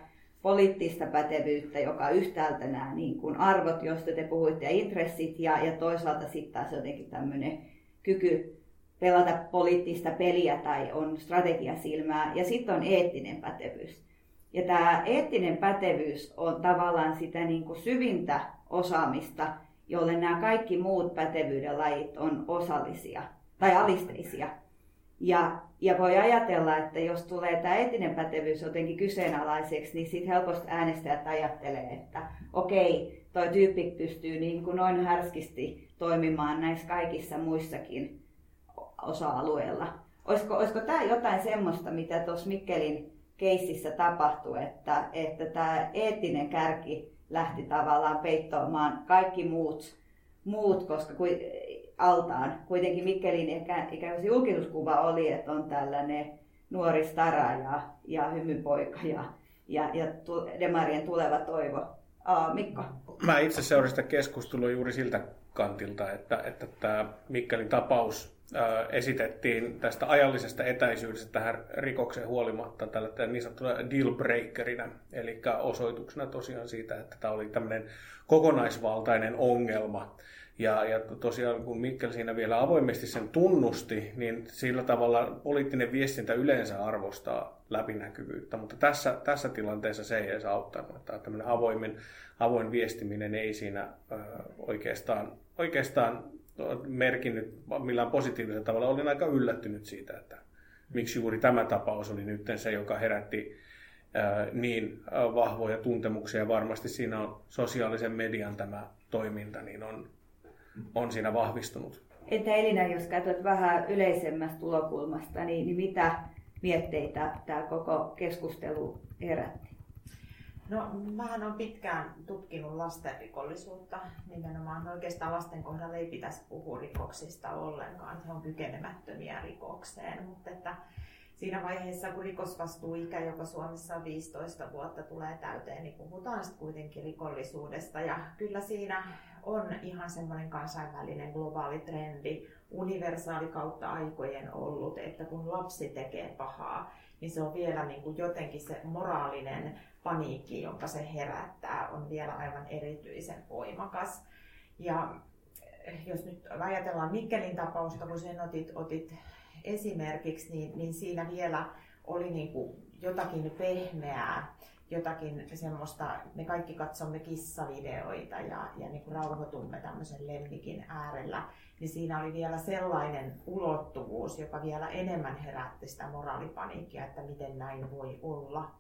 poliittista pätevyyttä, joka yhtäältä nämä niin kuin arvot, joista te puhuitte, ja intressit, ja, ja toisaalta sitten taas jotenkin tämmöinen kyky pelata poliittista peliä tai on strategiasilmää, ja sitten on eettinen pätevyys. Ja tämä eettinen pätevyys on tavallaan sitä niin kuin syvintä osaamista, jolle nämä kaikki muut pätevyyden lajit on osallisia tai alisteisia. Ja, ja voi ajatella, että jos tulee tämä eettinen pätevyys jotenkin kyseenalaiseksi, niin sitten helposti äänestäjät ajattelee, että okei, toi tyyppi pystyy niin kuin noin härskisti toimimaan näissä kaikissa muissakin osa-alueilla. Olisiko, olisiko tämä jotain semmoista, mitä tuossa Mikkelin keississä tapahtui, että, että tämä eettinen kärki lähti tavallaan peittoamaan kaikki muut, muut koska altaan. Kuitenkin Mikkelin ehkä ikään kuin julkisuuskuva oli, että on tällainen nuori stara ja, ja hymypoika ja, ja, ja Demarien tuleva toivo. Aa, Mikko? Mä itse seurasin sitä keskustelua juuri siltä kantilta, että, että tämä Mikkelin tapaus esitettiin tästä ajallisesta etäisyydestä tähän rikokseen huolimatta tällä niin sanottuna dealbreakerina, eli osoituksena tosiaan siitä, että tämä oli tämmöinen kokonaisvaltainen ongelma, ja, ja tosiaan kun Mikkel siinä vielä avoimesti sen tunnusti, niin sillä tavalla poliittinen viestintä yleensä arvostaa läpinäkyvyyttä, mutta tässä, tässä tilanteessa se ei edes auttanut. Että tämmöinen avoimen, avoin viestiminen ei siinä ö, oikeastaan, oikeastaan merkinnyt millään positiivisella tavalla. Olin aika yllättynyt siitä, että miksi juuri tämä tapaus oli nyt se, joka herätti niin vahvoja tuntemuksia. Varmasti siinä on sosiaalisen median tämä toiminta, niin on on siinä vahvistunut. Entä Elina, jos katsot vähän yleisemmästä tulokulmasta, niin, niin mitä mietteitä tämä koko keskustelu herätti? No, mähän olen pitkään tutkinut lastenrikollisuutta. Nimenomaan oikeastaan lasten kohdalla ei pitäisi puhua rikoksista ollenkaan. He on kykenemättömiä rikokseen. Mutta että siinä vaiheessa, kun rikosvastuuikä, joka Suomessa on 15 vuotta, tulee täyteen, niin puhutaan sitten kuitenkin rikollisuudesta. Ja kyllä siinä on ihan semmoinen kansainvälinen globaali trendi, universaali kautta aikojen ollut, että kun lapsi tekee pahaa, niin se on vielä niin kuin jotenkin se moraalinen paniikki, jonka se herättää, on vielä aivan erityisen voimakas. Ja jos nyt ajatellaan Mikkelin tapausta, kun sen otit, otit esimerkiksi, niin, niin siinä vielä oli niin kuin jotakin pehmeää, jotakin semmoista, me kaikki katsomme kissavideoita ja, ja niin kuin rauhoitumme tämmöisen lemmikin äärellä, niin siinä oli vielä sellainen ulottuvuus, joka vielä enemmän herätti sitä moraalipaniikkia, että miten näin voi olla.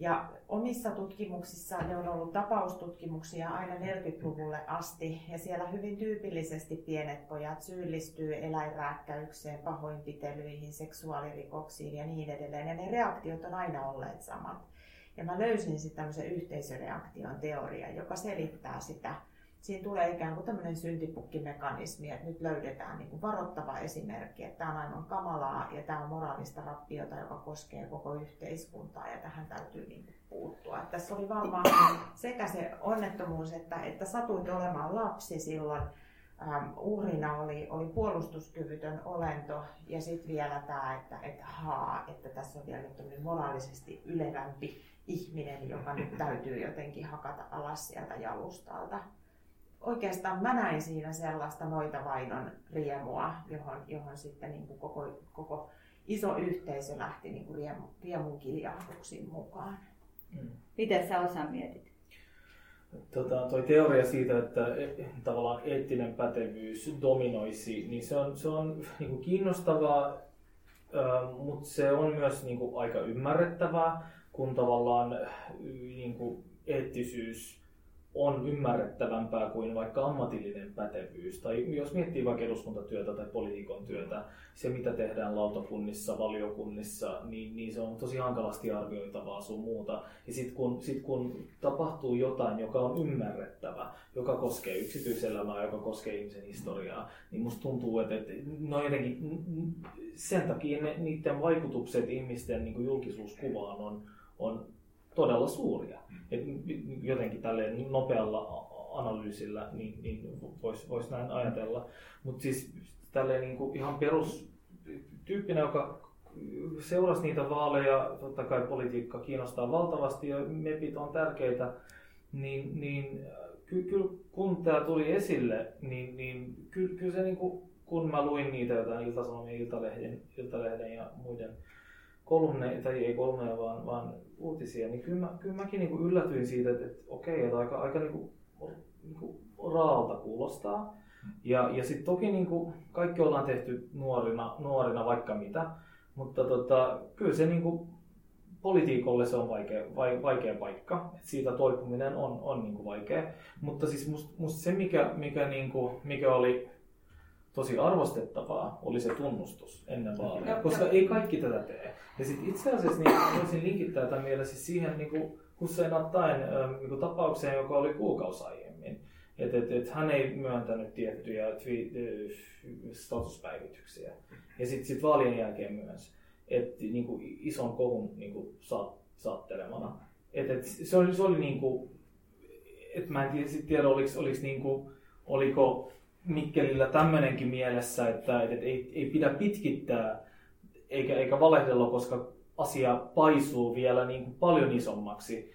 Ja omissa tutkimuksissa ne on ollut tapaustutkimuksia aina 40-luvulle asti ja siellä hyvin tyypillisesti pienet pojat syyllistyy eläinrääkkäykseen, pahoinpitelyihin, seksuaalirikoksiin ja niin edelleen. Ja ne reaktiot on aina olleet samat. Ja mä löysin sitten tämmöisen yhteisöreaktion teoria, joka selittää sitä siinä tulee ikään kuin tämmöinen syntipukkimekanismi, että nyt löydetään niin kuin varoittava esimerkki, että tämä on aivan kamalaa ja tämä on moraalista rappiota, joka koskee koko yhteiskuntaa ja tähän täytyy niin kuin puuttua. Että tässä oli varmaan sekä se onnettomuus, että, että satuit olemaan lapsi silloin, ähm, uhrina oli, oli puolustuskyvytön olento ja sitten vielä tämä, että, että, haa, että tässä on vielä moraalisesti ylevämpi ihminen, joka nyt täytyy jotenkin hakata alas sieltä jalustalta oikeastaan mä näin siinä sellaista noita vainon riemua, johon, johon sitten niin kuin koko, koko iso yhteisö lähti niin kuin riemu, riemun kiljahduksiin mukaan. Mm. Miten sä osa mietit? Tota, toi teoria siitä, että e, tavallaan eettinen pätevyys dominoisi, niin se on, se on niin kuin kiinnostavaa, mutta se on myös niin kuin aika ymmärrettävää, kun tavallaan niin kuin eettisyys on ymmärrettävämpää kuin vaikka ammatillinen pätevyys. Tai jos miettii vaikka eduskuntatyötä tai poliitikon työtä, se mitä tehdään lautakunnissa, valiokunnissa, niin, niin se on tosi hankalasti arvioitavaa sun muuta. Ja sitten kun, sit kun tapahtuu jotain, joka on ymmärrettävä, joka koskee yksityiselämää, joka koskee ihmisen historiaa, niin musta tuntuu, että, että no jotenkin sen takia ne, niiden vaikutukset ihmisten niin julkisuuskuvaan on, on todella suuria. Et jotenkin tälleen nopealla analyysillä niin, niin voisi vois näin ajatella. Mutta siis tälleen niin kuin ihan perus tyyppinä, joka seurasi niitä vaaleja, totta kai politiikka kiinnostaa valtavasti ja MEPit on tärkeitä, niin, niin kyllä ky, kun tämä tuli esille, niin, niin kyllä, kyllä se niin kuin, kun mä luin niitä jotain Ilta-Sanomien, Iltalehden, Iltalehden ja muiden kolumneja, tai ei kolumneja, vaan, vaan uutisia, niin kyllä, mä, kyllä mäkin niin kuin yllätyin siitä, että, että okei, että aika, aika niin kuin, niin kuin raalta kuulostaa. Ja, ja sitten toki niin kuin kaikki ollaan tehty nuorina, nuorina vaikka mitä, mutta tota, kyllä se niin kuin, politiikolle se on vaikea, vaikea paikka. Et siitä toipuminen on, on niin kuin vaikea. Mutta siis musta must se, mikä, mikä, niin kuin, mikä oli tosi arvostettavaa oli se tunnustus ennen vaaleja, koska ei kaikki tätä tee. Ja sitten itse asiassa niin voisin linkittää tämän vielä siis siihen niin kuin Hussein Attain niin kuin tapaukseen, joka oli kuukausi aiemmin. Että et, et hän ei myöntänyt tiettyjä twi- statuspäivityksiä. Ja sitten sit vaalien jälkeen myös, että niin kuin ison kohun niin kuin saat, saattelemana. Et, et se oli, se oli niin kuin, että mä en tiedä, tiedä oliko, oliko, niin kuin, oliko Mikkelillä tämmöinenkin mielessä, että, että ei, ei pidä pitkittää eikä, eikä valehdella, koska asia paisuu vielä niin kuin paljon isommaksi.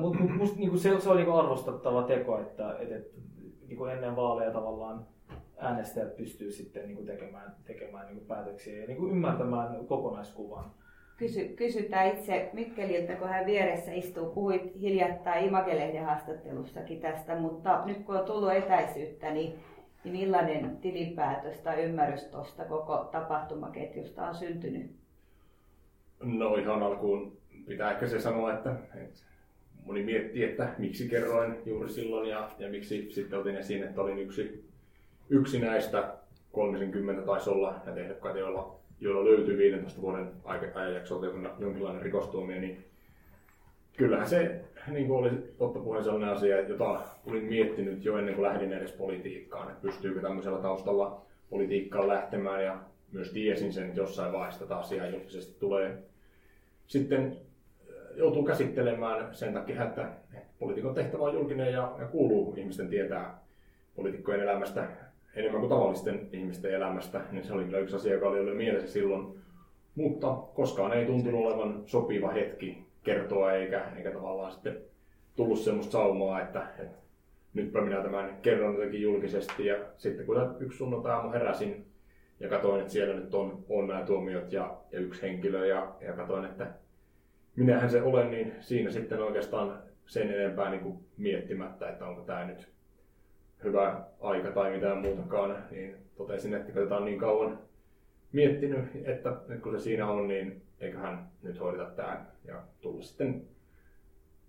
Mutta musta niin kuin se, se on niin kuin arvostettava teko, että, että, että niin kuin ennen vaaleja tavallaan äänestäjät pystyy sitten niin kuin tekemään, tekemään niin kuin päätöksiä ja niin kuin ymmärtämään kokonaiskuvan. Kysy, kysytään itse Mikkeliltä, kun hän vieressä istuu. Puhuit hiljattain Imagelehden haastattelussakin tästä, mutta nyt kun on tullut etäisyyttä, niin niin millainen tilinpäätös tai ymmärrys tuosta koko tapahtumaketjusta on syntynyt? No ihan alkuun pitää ehkä se sanoa, että, että moni miettii, että miksi kerroin juuri silloin ja, ja miksi sitten otin esiin, että olin yksi, yksi näistä 30 taisi olla näitä ehdokkaita, joilla, joilla löytyi 15 vuoden ajanjaksolta jonkinlainen rikostuomio, niin kyllähän se niin kuin oli totta puheen sellainen asia, jota olin miettinyt jo ennen kuin lähdin edes politiikkaan, että pystyykö tämmöisellä taustalla politiikkaan lähtemään. Ja myös tiesin sen, että jossain vaiheessa tätä asiaa julkisesti tulee sitten äh, joutuu käsittelemään. Sen takia, että poliitikon tehtävä on julkinen ja, ja kuuluu ihmisten tietää poliitikkojen elämästä enemmän kuin tavallisten ihmisten elämästä, niin se oli kyllä yksi asia, joka oli ollut mielessä silloin. Mutta koskaan ei tuntunut olevan sopiva hetki kertoa eikä, eikä tavallaan sitten tullut semmoista saumaa, että, että nytpä minä tämän kerron jotenkin julkisesti. Ja sitten kun yksi sunnuntai heräsin ja katsoin, että siellä nyt on, on nämä tuomiot ja, ja yksi henkilö ja, ja katsoin, että minähän se olen, niin siinä sitten oikeastaan sen enempää niin kuin miettimättä, että onko tämä nyt hyvä aika tai mitään muutakaan, niin totesin, että kun tätä on niin kauan miettinyt, että nyt kun se siinä on, niin eiköhän nyt hoideta tämä ja tulla sitten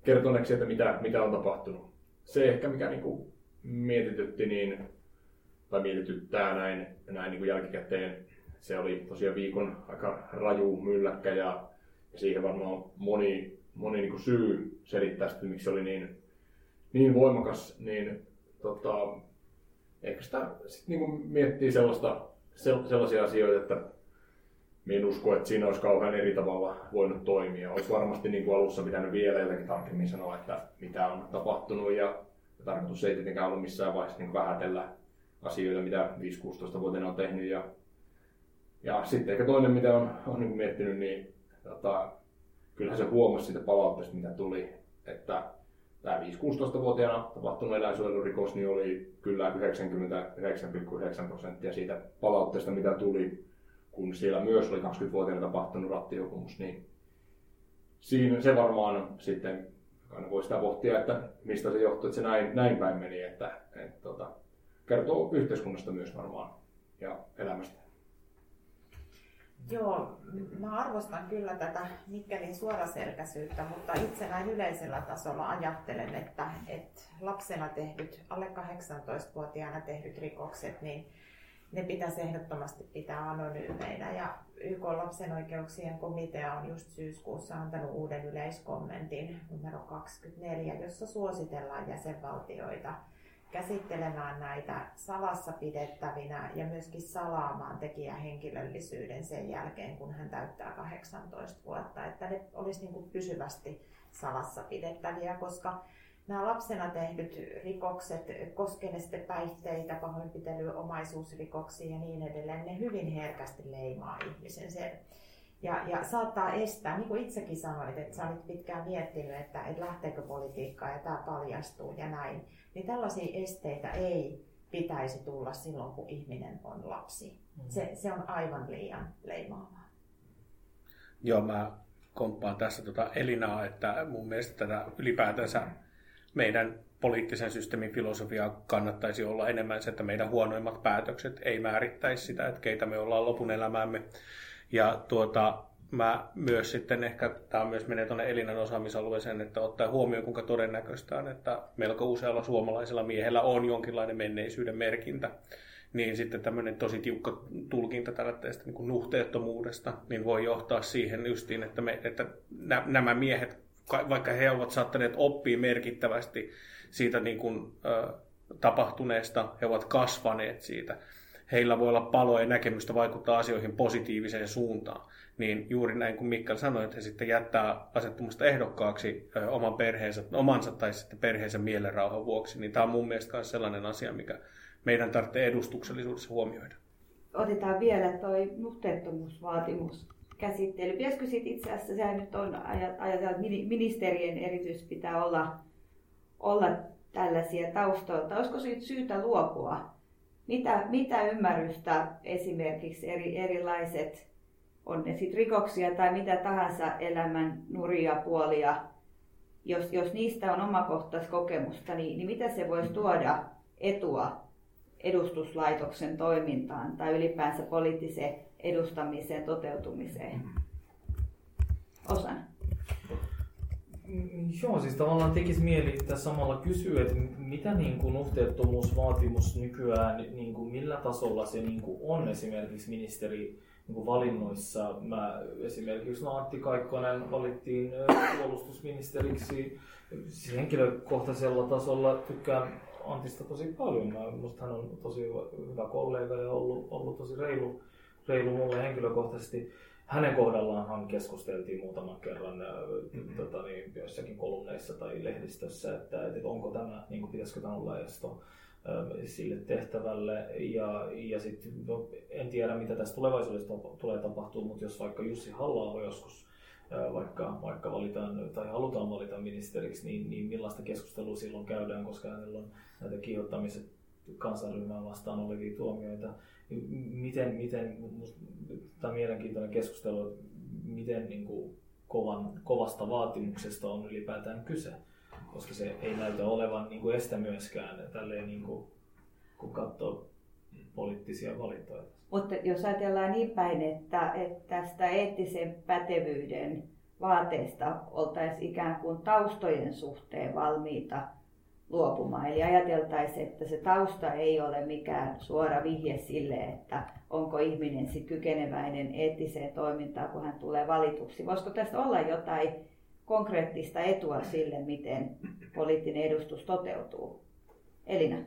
kertoneeksi, että mitä, mitä on tapahtunut. Se ehkä mikä niin kuin mietitytti, niin, tai mietityttää näin, näin niin kuin jälkikäteen, se oli tosiaan viikon aika raju mylläkkä ja, ja siihen varmaan moni, moni niin kuin syy selittää sitten, miksi se oli niin, niin voimakas, niin tota, ehkä sitä sit niin kuin miettii sellaista, sellaisia asioita, että en usko, että siinä olisi kauhean eri tavalla voinut toimia. Olisi varmasti niin kuin alussa pitänyt vielä jotenkin tarkemmin sanoa, että mitä on tapahtunut ja tarkoitus ei tietenkään ollut missään vaiheessa niin vähätellä asioita, mitä 5-16-vuotiaana on tehnyt. Ja, ja sitten ehkä toinen, mitä on, on niin miettinyt, niin tota, kyllähän se huomasi siitä palautteesta, mitä tuli, että tämä 5-16-vuotiaana tapahtunut eläinsuojelurikos niin oli kyllä 99,9 prosenttia siitä palautteesta, mitä tuli kun siellä myös oli 20-vuotiaana tapahtunut rattijuopumus, niin siinä se varmaan sitten aina voi sitä pohtia, että mistä se johtuu, että se näin, näin päin meni, että, että, että tota, kertoo yhteiskunnasta myös varmaan ja elämästä. Joo, mä arvostan kyllä tätä Mikkelin suoraselkäisyyttä, mutta itse näin yleisellä tasolla ajattelen, että, että lapsena tehdyt, alle 18-vuotiaana tehdyt rikokset, niin ne pitäisi ehdottomasti pitää anonyymeinä. Ja YK lapsen oikeuksien komitea on just syyskuussa antanut uuden yleiskommentin numero 24, jossa suositellaan jäsenvaltioita käsittelemään näitä salassa pidettävinä ja myöskin salaamaan tekijähenkilöllisyyden sen jälkeen, kun hän täyttää 18 vuotta, että ne olisi niin kuin pysyvästi salassa pidettäviä, koska nämä lapsena tehdyt rikokset, koskee ne sitten päihteitä, pahoinpitelyä, omaisuusrikoksia ja niin edelleen, ne hyvin herkästi leimaa ihmisen sen. Ja, ja saattaa estää, niin kuin itsekin sanoit, että sä olit pitkään miettinyt, että, että lähteekö politiikkaa ja tämä paljastuu ja näin, niin tällaisia esteitä ei pitäisi tulla silloin, kun ihminen on lapsi. Mm. Se, se on aivan liian leimaavaa. Joo, mä komppaan tässä tuota Elinaa, että mun mielestä tätä ylipäätänsä meidän poliittisen systeemin filosofia kannattaisi olla enemmän se, että meidän huonoimmat päätökset ei määrittäisi sitä, että keitä me ollaan lopun elämäämme. Ja tuota, mä myös sitten ehkä, tämä myös menee tuonne Elinan osaamisalueeseen, että ottaa huomioon kuinka todennäköistä on, että melko usealla suomalaisella miehellä on jonkinlainen menneisyyden merkintä niin sitten tämmöinen tosi tiukka tulkinta tällaisesta niin nuhteettomuudesta, niin voi johtaa siihen justiin, että, me, että nämä miehet vaikka he ovat saattaneet oppia merkittävästi siitä niin kuin, tapahtuneesta, he ovat kasvaneet siitä, heillä voi olla paloa ja näkemystä vaikuttaa asioihin positiiviseen suuntaan, niin juuri näin kuin Mikkel sanoi, että he sitten jättää asettumasta ehdokkaaksi ö, oman perheensä, omansa tai sitten perheensä mielenrauhan vuoksi, niin tämä on mun mielestä myös sellainen asia, mikä meidän tarvitsee edustuksellisuudessa huomioida. Otetaan vielä tuo nuhteettomuusvaatimus käsittely. Pitäisikö sitten itse asiassa, sehän nyt on ajatella, että ministerien erityisesti pitää olla, olla tällaisia taustoilta. Olisiko siitä syytä luopua? Mitä, mitä ymmärrystä esimerkiksi eri, erilaiset, on ne sitten rikoksia tai mitä tahansa elämän nuria puolia, jos, jos niistä on omakohtaista kokemusta, niin, niin mitä se voisi tuoda etua edustuslaitoksen toimintaan tai ylipäänsä poliittiseen edustamiseen, toteutumiseen? Osan. Mm, joo, siis tavallaan tekisi mieli tässä samalla kysyä, että mitä niin kuin nuhteettomuusvaatimus nykyään, niin kuin millä tasolla se niin kuin on esimerkiksi ministeri, niin valinnoissa. Mä esimerkiksi no Antti Kaikkonen valittiin puolustusministeriksi. Siis henkilökohtaisella tasolla tykkään Antista tosi paljon. Mä, musta hän on tosi hyvä kollega ja ollut, ollut tosi reilu, reilu mulle henkilökohtaisesti. Hänen kohdallaanhan keskusteltiin muutaman kerran mm-hmm. tota, niin, joissakin kolumneissa tai lehdistössä, että, että onko tämä, niin kuin, pitäisikö tämä olla esto sille tehtävälle. Ja, ja sitten no, en tiedä, mitä tässä tulevaisuudessa tulee tapahtua, mutta jos vaikka Jussi halla joskus vaikka, vaikka valitaan tai halutaan valita ministeriksi, niin, niin millaista keskustelua silloin käydään, koska hänellä on näitä kiihottamiset kansanryhmään vastaan olevia tuomioita. Miten, miten tämä on mielenkiintoinen keskustelu, miten niin kuin, kovan, kovasta vaatimuksesta on ylipäätään kyse, koska se ei näytä olevan niin kuin estä myöskään, tälleen, niin kuin, kun katsoo poliittisia valintoja. Mutta jos ajatellaan niin päin, että, että tästä eettisen pätevyyden vaateesta oltaisiin ikään kuin taustojen suhteen valmiita luopumaan. Eli ajateltaisiin, että se tausta ei ole mikään suora vihje sille, että onko ihminen sit kykeneväinen eettiseen toimintaan, kun hän tulee valituksi. Voisiko tästä olla jotain konkreettista etua sille, miten poliittinen edustus toteutuu? Elina.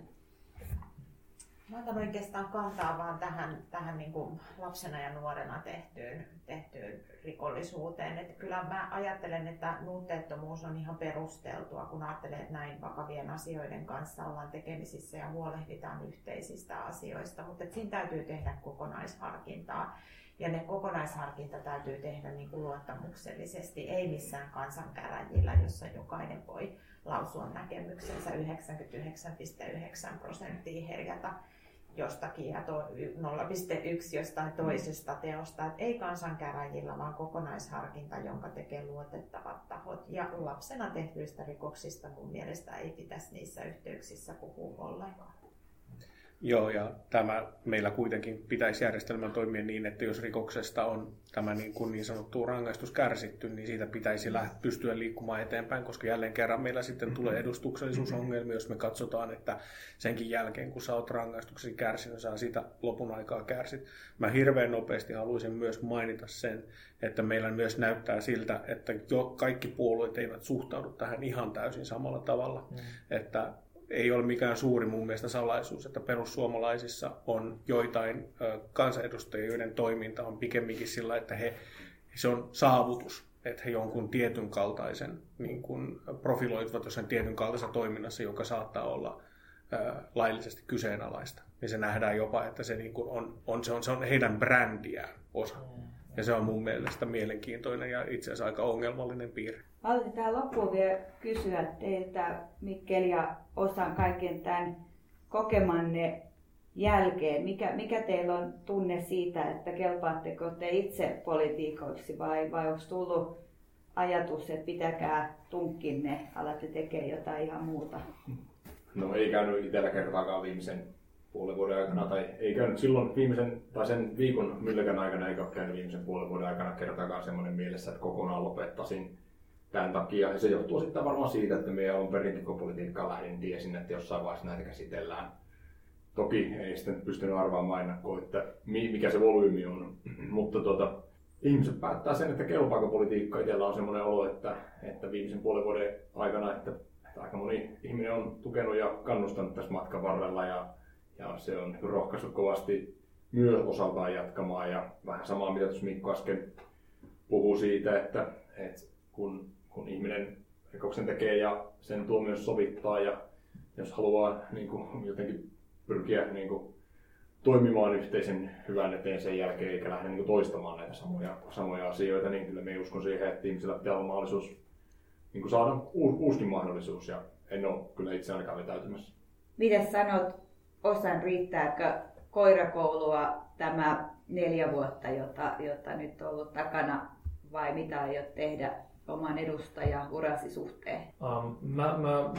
Mä otan oikeastaan kantaa vaan tähän, tähän niin kuin lapsena ja nuorena tehtyyn, tehtyyn rikollisuuteen. Että kyllä mä ajattelen, että nuhteettomuus on ihan perusteltua, kun ajattelee, että näin vakavien asioiden kanssa ollaan tekemisissä ja huolehditaan yhteisistä asioista. Mutta siinä täytyy tehdä kokonaisharkintaa. Ja ne kokonaisharkinta täytyy tehdä niin kuin luottamuksellisesti, ei missään kansankäräjillä, jossa jokainen voi lausua näkemyksensä 99,9 prosenttia herjata jostakin ja 0,1 jostain toisesta teosta. Et ei kansankäräjillä, vaan kokonaisharkinta, jonka tekee luotettavat tahot. Ja lapsena tehtyistä rikoksista mun mielestä ei pitäisi niissä yhteyksissä puhua ollenkaan. Joo, ja tämä meillä kuitenkin pitäisi järjestelmän toimia niin, että jos rikoksesta on tämä niin, kuin niin sanottu rangaistus kärsitty, niin siitä pitäisi läht- pystyä liikkumaan eteenpäin, koska jälleen kerran meillä sitten tulee mm-hmm. edustuksellisuusongelmia, jos me katsotaan, että senkin jälkeen, kun sä oot rangaistuksen kärsinyt, sä sitä lopun aikaa kärsit. Mä hirveän nopeasti haluaisin myös mainita sen, että meillä myös näyttää siltä, että jo kaikki puolueet eivät suhtaudu tähän ihan täysin samalla tavalla. Mm. Että ei ole mikään suuri mun mielestä salaisuus, että perussuomalaisissa on joitain kansanedustajia, joiden toiminta on pikemminkin sillä, että he, se on saavutus, että he jonkun tietyn kaltaisen niin kuin profiloituvat jossain tietyn kaltaisessa toiminnassa, joka saattaa olla laillisesti kyseenalaista. Ja se nähdään jopa, että se, niin kuin on, on, se, on, se on heidän brändiään osa. Mm. Ja se on mun mielestä mielenkiintoinen ja itse asiassa aika ongelmallinen piirre. Haluaisin tähän loppuun vielä kysyä teiltä, Mikkel ja Osan, kaiken tämän kokemanne jälkeen. Mikä, mikä teillä on tunne siitä, että kelpaatteko te itse politiikoiksi vai, vai onko tullut ajatus, että pitäkää tunkkinne, alatte tekemään jotain ihan muuta? No ei käynyt itsellä kertaakaan viimeisen puolen vuoden aikana, tai ei käynyt silloin viimeisen, tai sen viikon mylläkään aikana, eikä ole käynyt viimeisen puolen vuoden aikana kertaakaan semmoinen mielessä, että kokonaan lopettaisin tämän takia. Ja se johtuu sitten varmaan siitä, että meidän on perintekopolitiikkaa lähdin, tiesin, että jossain vaiheessa näitä käsitellään. Toki ei sitten pystynyt arvaamaan ennakkoon, että mikä se volyymi on, mutta tuota, ihmiset päättää sen, että kelpaako politiikka. Itsellä on semmoinen olo, että, että viimeisen puolen vuoden aikana, että, että aika moni ihminen on tukenut ja kannustanut tässä matkan varrella ja, ja se on rohkaissut kovasti myös osaltaan jatkamaan. Ja vähän samaa, mitä tuossa Mikko äsken puhuu siitä, että, että kun kun ihminen rikoksen tekee ja sen tuomion sovittaa ja jos haluaa niin kuin, jotenkin pyrkiä niin kuin, toimimaan yhteisen hyvän eteen sen jälkeen eikä lähde niin kuin, toistamaan näitä samoja, samoja asioita, niin kyllä me uskon siihen, että ihmisillä pitää olla mahdollisuus niin kuin saada uus, uuskin mahdollisuus ja en ole kyllä itse ainakaan vetäytymässä. Mitä sanot, Osan, riittääkö koirakoulua tämä neljä vuotta, jota, jota nyt on ollut takana vai mitä aiot tehdä oman edustajaurasi suhteen? Um, mä, mä,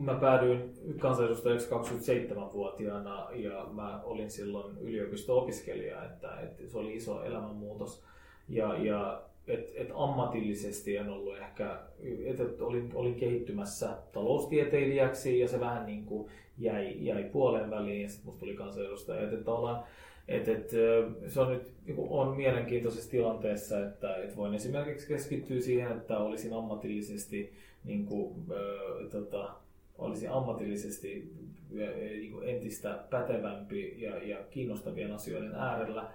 mä päädyin kansanedustajaksi 27-vuotiaana ja mä olin silloin yliopisto-opiskelija, että, että se oli iso elämänmuutos. Ja, ja et, et ammatillisesti en ollut ehkä, et, et olin, olin kehittymässä taloustieteilijäksi ja se vähän niin kuin jäi, jäi puolen väliin ja sitten musta tuli kansanedustaja. Et, ollaan, Et, et, se on nyt on mielenkiintoisessa tilanteessa, että et voin esimerkiksi keskittyä siihen, että olisin ammatillisesti, niin kuin, äh, tota, olisin ammatillisesti niin kuin entistä pätevämpi ja, ja kiinnostavien asioiden äärellä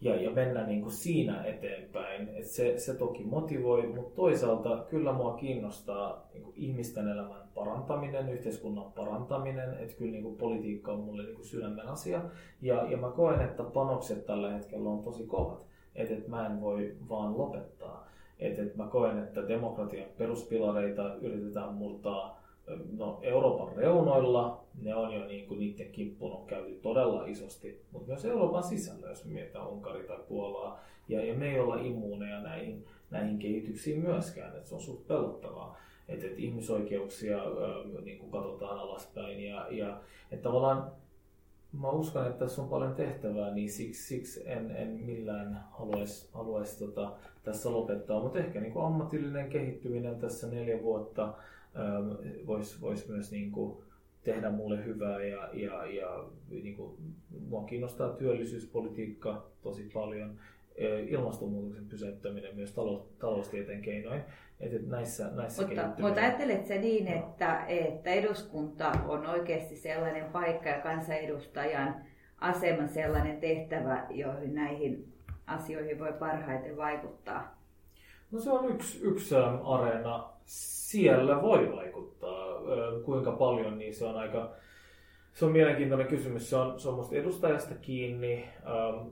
ja, ja mennä niin kuin siinä eteenpäin. Et se, se toki motivoi, mutta toisaalta kyllä mua kiinnostaa niin kuin ihmisten elämän parantaminen, yhteiskunnan parantaminen, että kyllä niin kuin politiikka on mulle niin kuin sydämen asia. Ja, ja mä koen, että panokset tällä hetkellä on tosi kovat, että et mä en voi vaan lopettaa. Että et mä koen, että demokratian peruspilareita yritetään murtaa no, Euroopan reunoilla, ne on jo niin kuin niiden kimppuun on käyty todella isosti, mutta myös Euroopan sisällä, jos mietitään Unkari tai Puolaa, ja, ja me ei olla immuuneja näihin, näihin kehityksiin myöskään, että se on suht pelottavaa, että, että ihmisoikeuksia äh, niin kuin katsotaan alaspäin, ja, ja että tavallaan mä uskon, että tässä on paljon tehtävää, niin siksi, siksi en, en millään haluaisi haluais, tota, tässä lopettaa, mutta ehkä niin kuin ammatillinen kehittyminen tässä neljä vuotta, voisi vois myös niin kuin tehdä mulle hyvää ja, ja, ja niin kuin, mua kiinnostaa työllisyyspolitiikka tosi paljon, ilmastonmuutoksen pysäyttäminen myös talous, taloustieteen keinoin. Että näissä, näissä mutta, mutta ajattelet se niin, että, että eduskunta on oikeasti sellainen paikka ja kansanedustajan asema sellainen tehtävä, joihin näihin asioihin voi parhaiten vaikuttaa? No se on yksi, yksi areena siellä voi vaikuttaa. Kuinka paljon, niin se on aika se on mielenkiintoinen kysymys. Se on, se on musta edustajasta kiinni,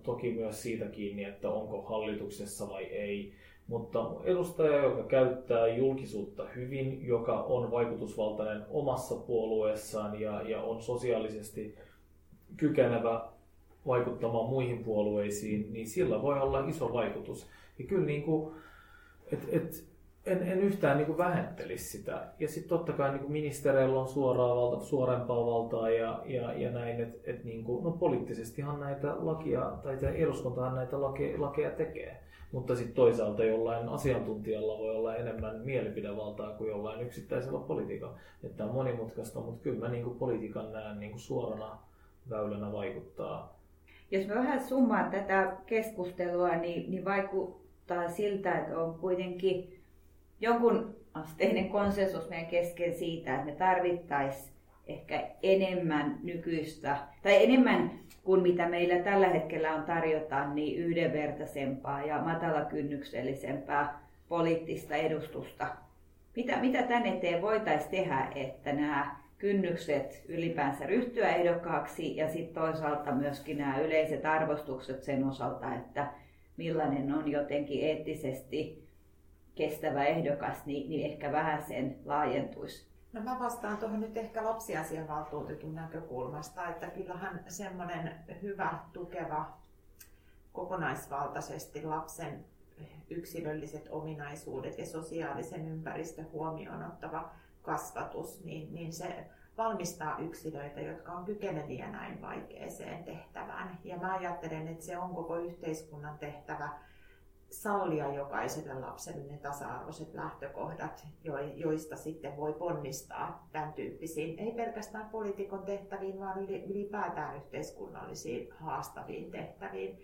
toki myös siitä kiinni, että onko hallituksessa vai ei. Mutta edustaja, joka käyttää julkisuutta hyvin, joka on vaikutusvaltainen omassa puolueessaan ja, ja on sosiaalisesti kykenevä vaikuttamaan muihin puolueisiin, niin sillä voi olla iso vaikutus. Ja kyllä niin kuin, et, et, en, en yhtään niin kuin sitä. Ja sitten totta kai niin kuin ministereillä on suoraa valta, suorempaa valtaa ja, ja, ja näin, että et niin no poliittisestihan näitä lakia, tai eduskuntahan näitä lakeja, lakeja tekee. Mutta sitten toisaalta jollain asiantuntijalla voi olla enemmän mielipidevaltaa kuin jollain yksittäisellä politiikalla. Että on monimutkaista, mutta kyllä mä niin kuin politiikan näen niin kuin suorana väylänä vaikuttaa. Jos mä vähän summaan tätä keskustelua, niin, niin vaikuttaa siltä, että on kuitenkin jonkun asteinen konsensus meidän kesken siitä, että me tarvittaisiin ehkä enemmän nykyistä, tai enemmän kuin mitä meillä tällä hetkellä on tarjota, niin yhdenvertaisempaa ja matalakynnyksellisempää poliittista edustusta. Mitä, mitä tän eteen voitaisiin tehdä, että nämä kynnykset ylipäänsä ryhtyä ehdokkaaksi ja sitten toisaalta myöskin nämä yleiset arvostukset sen osalta, että millainen on jotenkin eettisesti kestävä ehdokas, niin, niin ehkä vähän sen laajentuisi. No mä vastaan tuohon nyt ehkä lapsiasianvaltuutetun näkökulmasta, että kyllähän semmoinen hyvä, tukeva, kokonaisvaltaisesti lapsen yksilölliset ominaisuudet ja sosiaalisen ympäristön huomioon ottava kasvatus, niin, niin se valmistaa yksilöitä, jotka on kykeneviä näin vaikeeseen tehtävään. Ja mä ajattelen, että se on koko yhteiskunnan tehtävä sallia jokaiselle lapselle ne tasa-arvoiset lähtökohdat, joista sitten voi ponnistaa tämän tyyppisiin, ei pelkästään poliitikon tehtäviin, vaan ylipäätään yhteiskunnallisiin haastaviin tehtäviin.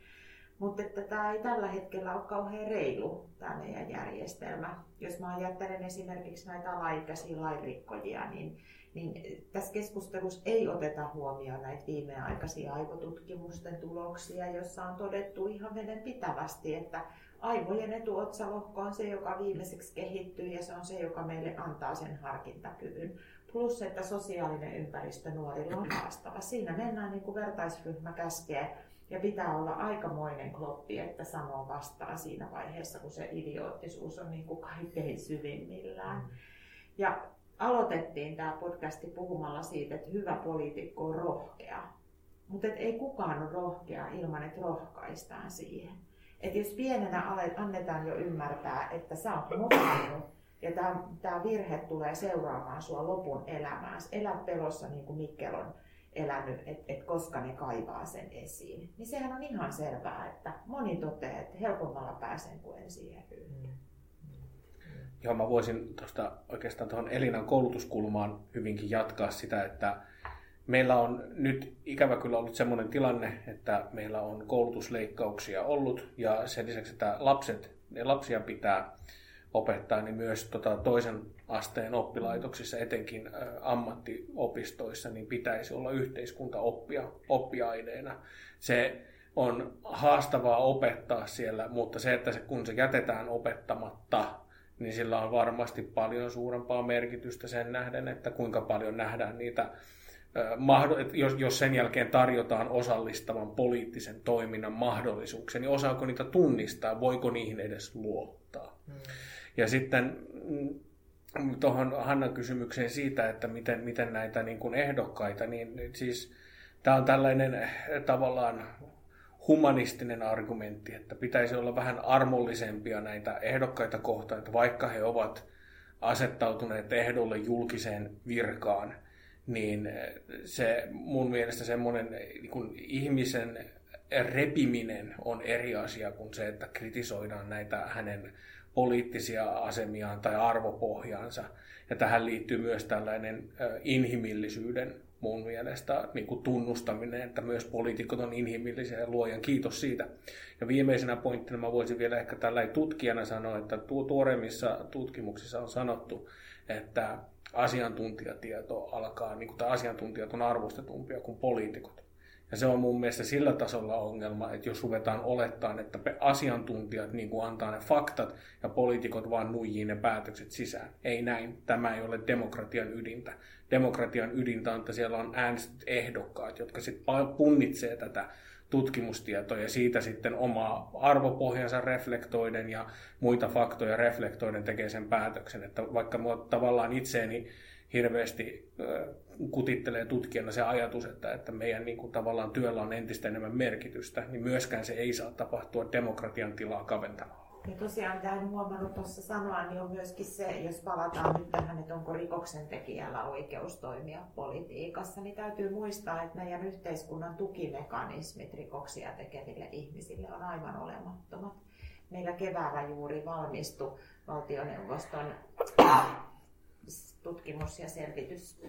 Mutta että tämä ei tällä hetkellä ole kauhean reilu, tämä meidän järjestelmä. Jos mä ajattelen esimerkiksi näitä alaikäisiä lainrikkojia, niin, niin tässä keskustelussa ei oteta huomioon näitä viimeaikaisia aivotutkimusten tuloksia, jossa on todettu ihan veden pitävästi, että aivojen etuotsalohko on se, joka viimeiseksi kehittyy ja se on se, joka meille antaa sen harkintakyvyn. Plus, että sosiaalinen ympäristö nuorilla on haastava. Siinä mennään niin kuin vertaisryhmä käskee ja pitää olla aikamoinen kloppi, että sanoo vastaan siinä vaiheessa, kun se idioottisuus on niin kuin kaikkein syvimmillään. Ja aloitettiin tämä podcasti puhumalla siitä, että hyvä poliitikko on rohkea. Mutta ei kukaan ole rohkea ilman, että rohkaistaan siihen. Että jos pienenä annetaan jo ymmärtää, että sä oot mokannut ja tämä virhe tulee seuraamaan sua lopun elämääsi, elä pelossa niin kuin Mikkel on elänyt, että et koska ne kaivaa sen esiin. Niin sehän on ihan selvää, että moni toteaa, että helpommalla pääsen kuin en siihen. Joo, mä voisin tuosta oikeastaan tuohon Elinan koulutuskulmaan hyvinkin jatkaa sitä, että Meillä on nyt ikävä kyllä ollut sellainen tilanne, että meillä on koulutusleikkauksia ollut ja sen lisäksi, että lapset, lapsia pitää opettaa, niin myös tota, toisen asteen oppilaitoksissa, etenkin ammattiopistoissa, niin pitäisi olla yhteiskuntaoppia oppiaineena. Se on haastavaa opettaa siellä, mutta se, että se, kun se jätetään opettamatta, niin sillä on varmasti paljon suurempaa merkitystä sen nähden, että kuinka paljon nähdään niitä jos, jos sen jälkeen tarjotaan osallistavan poliittisen toiminnan mahdollisuuksia, niin osaako niitä tunnistaa, voiko niihin edes luottaa. Hmm. Ja sitten mm, tuohon Hannan kysymykseen siitä, että miten, miten näitä niin kuin ehdokkaita, niin siis tämä on tällainen eh, tavallaan humanistinen argumentti, että pitäisi olla vähän armollisempia näitä ehdokkaita kohtaan, että vaikka he ovat asettautuneet ehdolle julkiseen virkaan, niin se mun mielestä semmoinen niin ihmisen repiminen on eri asia kuin se, että kritisoidaan näitä hänen poliittisia asemiaan tai arvopohjaansa. Ja tähän liittyy myös tällainen inhimillisyyden mun mielestä niin kuin tunnustaminen, että myös poliitikot on inhimillisiä ja luojan kiitos siitä. Ja viimeisenä pointtina mä voisin vielä ehkä tällä tutkijana sanoa, että tuoreimmissa tutkimuksissa on sanottu, että asiantuntijatieto alkaa, niin kuin, tai asiantuntijat on arvostetumpia kuin poliitikot. Ja se on mun mielestä sillä tasolla ongelma, että jos ruvetaan olettaa, että asiantuntijat niin kuin antaa ne faktat ja poliitikot vaan nuijii ne päätökset sisään. Ei näin. Tämä ei ole demokratian ydintä. Demokratian ydintä on, että siellä on äänestyt ehdokkaat, jotka sitten punnitsee tätä tutkimustietoa ja siitä sitten omaa arvopohjansa reflektoiden ja muita faktoja reflektoiden tekee sen päätöksen. Että vaikka mua tavallaan itseeni hirveästi kutittelee tutkijana se ajatus, että, että meidän niin kuin, tavallaan työllä on entistä enemmän merkitystä, niin myöskään se ei saa tapahtua demokratian tilaa kaventamalla. Ja tosiaan, mitä en huomannut tuossa sanoa, niin on myöskin se, jos palataan nyt tähän, että onko rikoksen tekijällä oikeus toimia politiikassa, niin täytyy muistaa, että meidän yhteiskunnan tukimekanismit rikoksia tekeville ihmisille on aivan olemattomat. Meillä keväällä juuri valmistui valtioneuvoston tutkimus ja selvitys,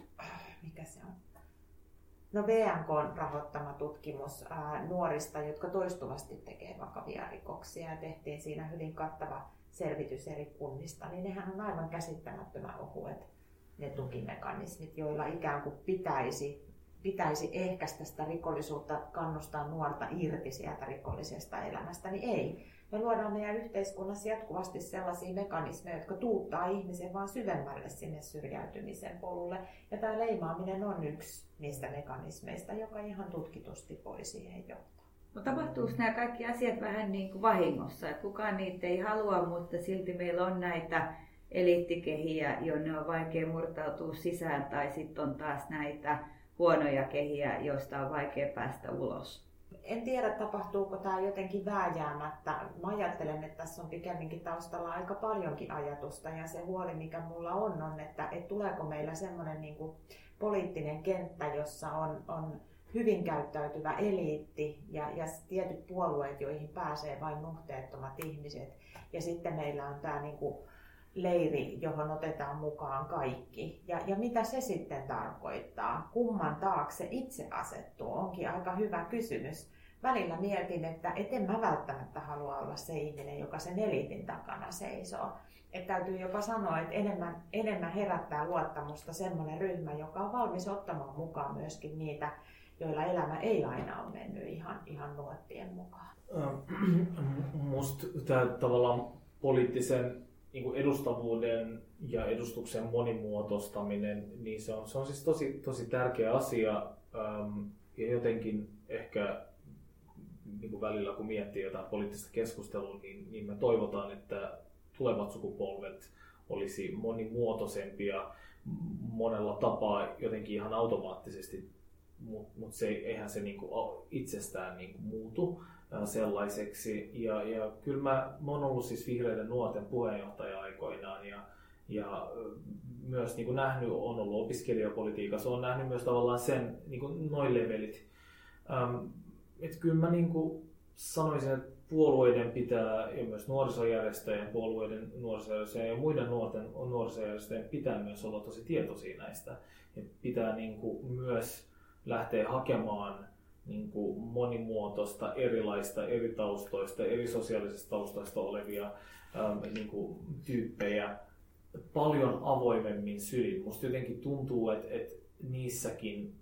mikä se on? No VNK on rahoittama tutkimus nuorista, jotka toistuvasti tekee vakavia rikoksia ja tehtiin siinä hyvin kattava selvitys eri kunnista, niin nehän on aivan käsittämättömän ohuet ne tukimekanismit, joilla ikään kuin pitäisi, pitäisi ehkäistä sitä rikollisuutta, kannustaa nuorta irti sieltä rikollisesta elämästä, niin ei me luodaan meidän yhteiskunnassa jatkuvasti sellaisia mekanismeja, jotka tuuttaa ihmisen vaan syvemmälle sinne syrjäytymisen polulle. Ja tämä leimaaminen on yksi niistä mekanismeista, joka ihan tutkitusti voi siihen johtaa. No tapahtuuko nämä kaikki asiat vähän niin kuin vahingossa? Kukaan niitä ei halua, mutta silti meillä on näitä eliittikehiä, jonne on vaikea murtautua sisään, tai sitten on taas näitä huonoja kehiä, joista on vaikea päästä ulos en tiedä, tapahtuuko tämä jotenkin vääjäämättä. Mä ajattelen, että tässä on pikemminkin taustalla aika paljonkin ajatusta ja se huoli, mikä mulla on, on, että, että tuleeko meillä semmoinen niin poliittinen kenttä, jossa on, on hyvin käyttäytyvä eliitti ja, ja tietyt puolueet, joihin pääsee vain nuhteettomat ihmiset. Ja sitten meillä on tämä niin kuin leiri, johon otetaan mukaan kaikki. Ja, ja mitä se sitten tarkoittaa? Kumman taakse itse asettuu? Onkin aika hyvä kysymys välillä mietin, että et en mä välttämättä halua olla se ihminen, joka sen eliitin takana seisoo. Että täytyy jopa sanoa, että enemmän, enemmän herättää luottamusta semmoinen ryhmä, joka on valmis ottamaan mukaan myöskin niitä, joilla elämä ei aina ole mennyt ihan, ihan nuottien mukaan. Musta tämä tavallaan poliittisen niin edustavuuden ja edustuksen monimuotoistaminen, niin se on, se on siis tosi, tosi tärkeä asia. ja jotenkin ehkä niin kuin välillä kun miettii jotain poliittista keskustelua, niin, niin me toivotaan, että tulevat sukupolvet olisi monimuotoisempia monella tapaa jotenkin ihan automaattisesti, mutta mut se, eihän se niinku itsestään niinku muutu sellaiseksi. Ja, ja kyllä mä, mä oon ollut siis vihreiden nuorten puheenjohtaja aikoinaan ja, ja myös niin kuin nähnyt, on ollut opiskelijapolitiikassa, on nähnyt myös tavallaan sen, niin kuin noin levelit. Ähm, että kyllä mä niin kuin sanoisin, että puolueiden pitää, ja myös nuorisojärjestöjen, puolueiden nuorisojärjestöjen ja muiden nuorten nuorisojärjestöjen pitää myös olla tosi tietoisia näistä. Ja pitää niin kuin myös lähtee hakemaan niin kuin monimuotoista, erilaista, eri taustoista, eri sosiaalisista taustoista olevia ähm, niin kuin tyyppejä paljon avoimemmin sylin. Musta jotenkin tuntuu, että, että niissäkin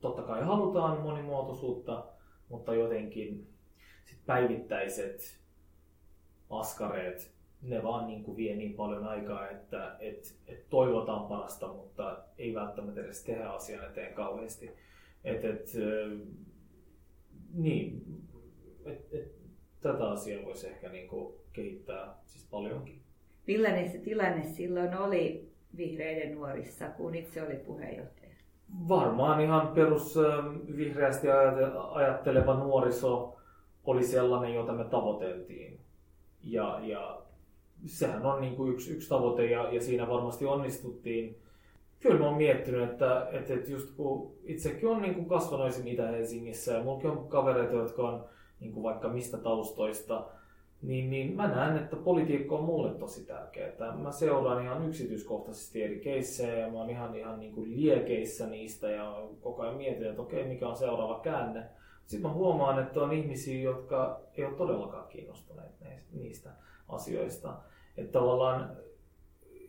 totta kai halutaan monimuotoisuutta, mutta jotenkin sit päivittäiset askareet, ne vaan niin kuin vie niin paljon aikaa, että et, et toivotaan parasta, mutta ei välttämättä edes tehdä asian eteen kauheasti. Et, et, niin, et, et, tätä asiaa voisi ehkä niin kuin kehittää siis paljonkin. Millainen se tilanne silloin oli vihreiden nuorissa, kun itse oli puheenjohtaja? Varmaan ihan perus vihreästi ajatteleva nuoriso oli sellainen, jota me tavoiteltiin. Ja, ja sehän on niin kuin yksi, yksi tavoite ja, ja siinä varmasti onnistuttiin. Kyllä mä oon miettinyt, että, että, että just kun itsekin on niin kuin kasvanut Itä-Helsingissä ja mullakin on kavereita, jotka on niin kuin vaikka mistä taustoista, niin, niin mä näen, että politiikka on mulle tosi tärkeää. Mä seuraan ihan yksityiskohtaisesti eri keissejä ja mä oon ihan, ihan niin kuin liekeissä niistä ja koko ajan mietin, että okei, mikä on seuraava käänne. Sitten mä huomaan, että on ihmisiä, jotka ei ole todellakaan kiinnostuneet niistä asioista. Että tavallaan,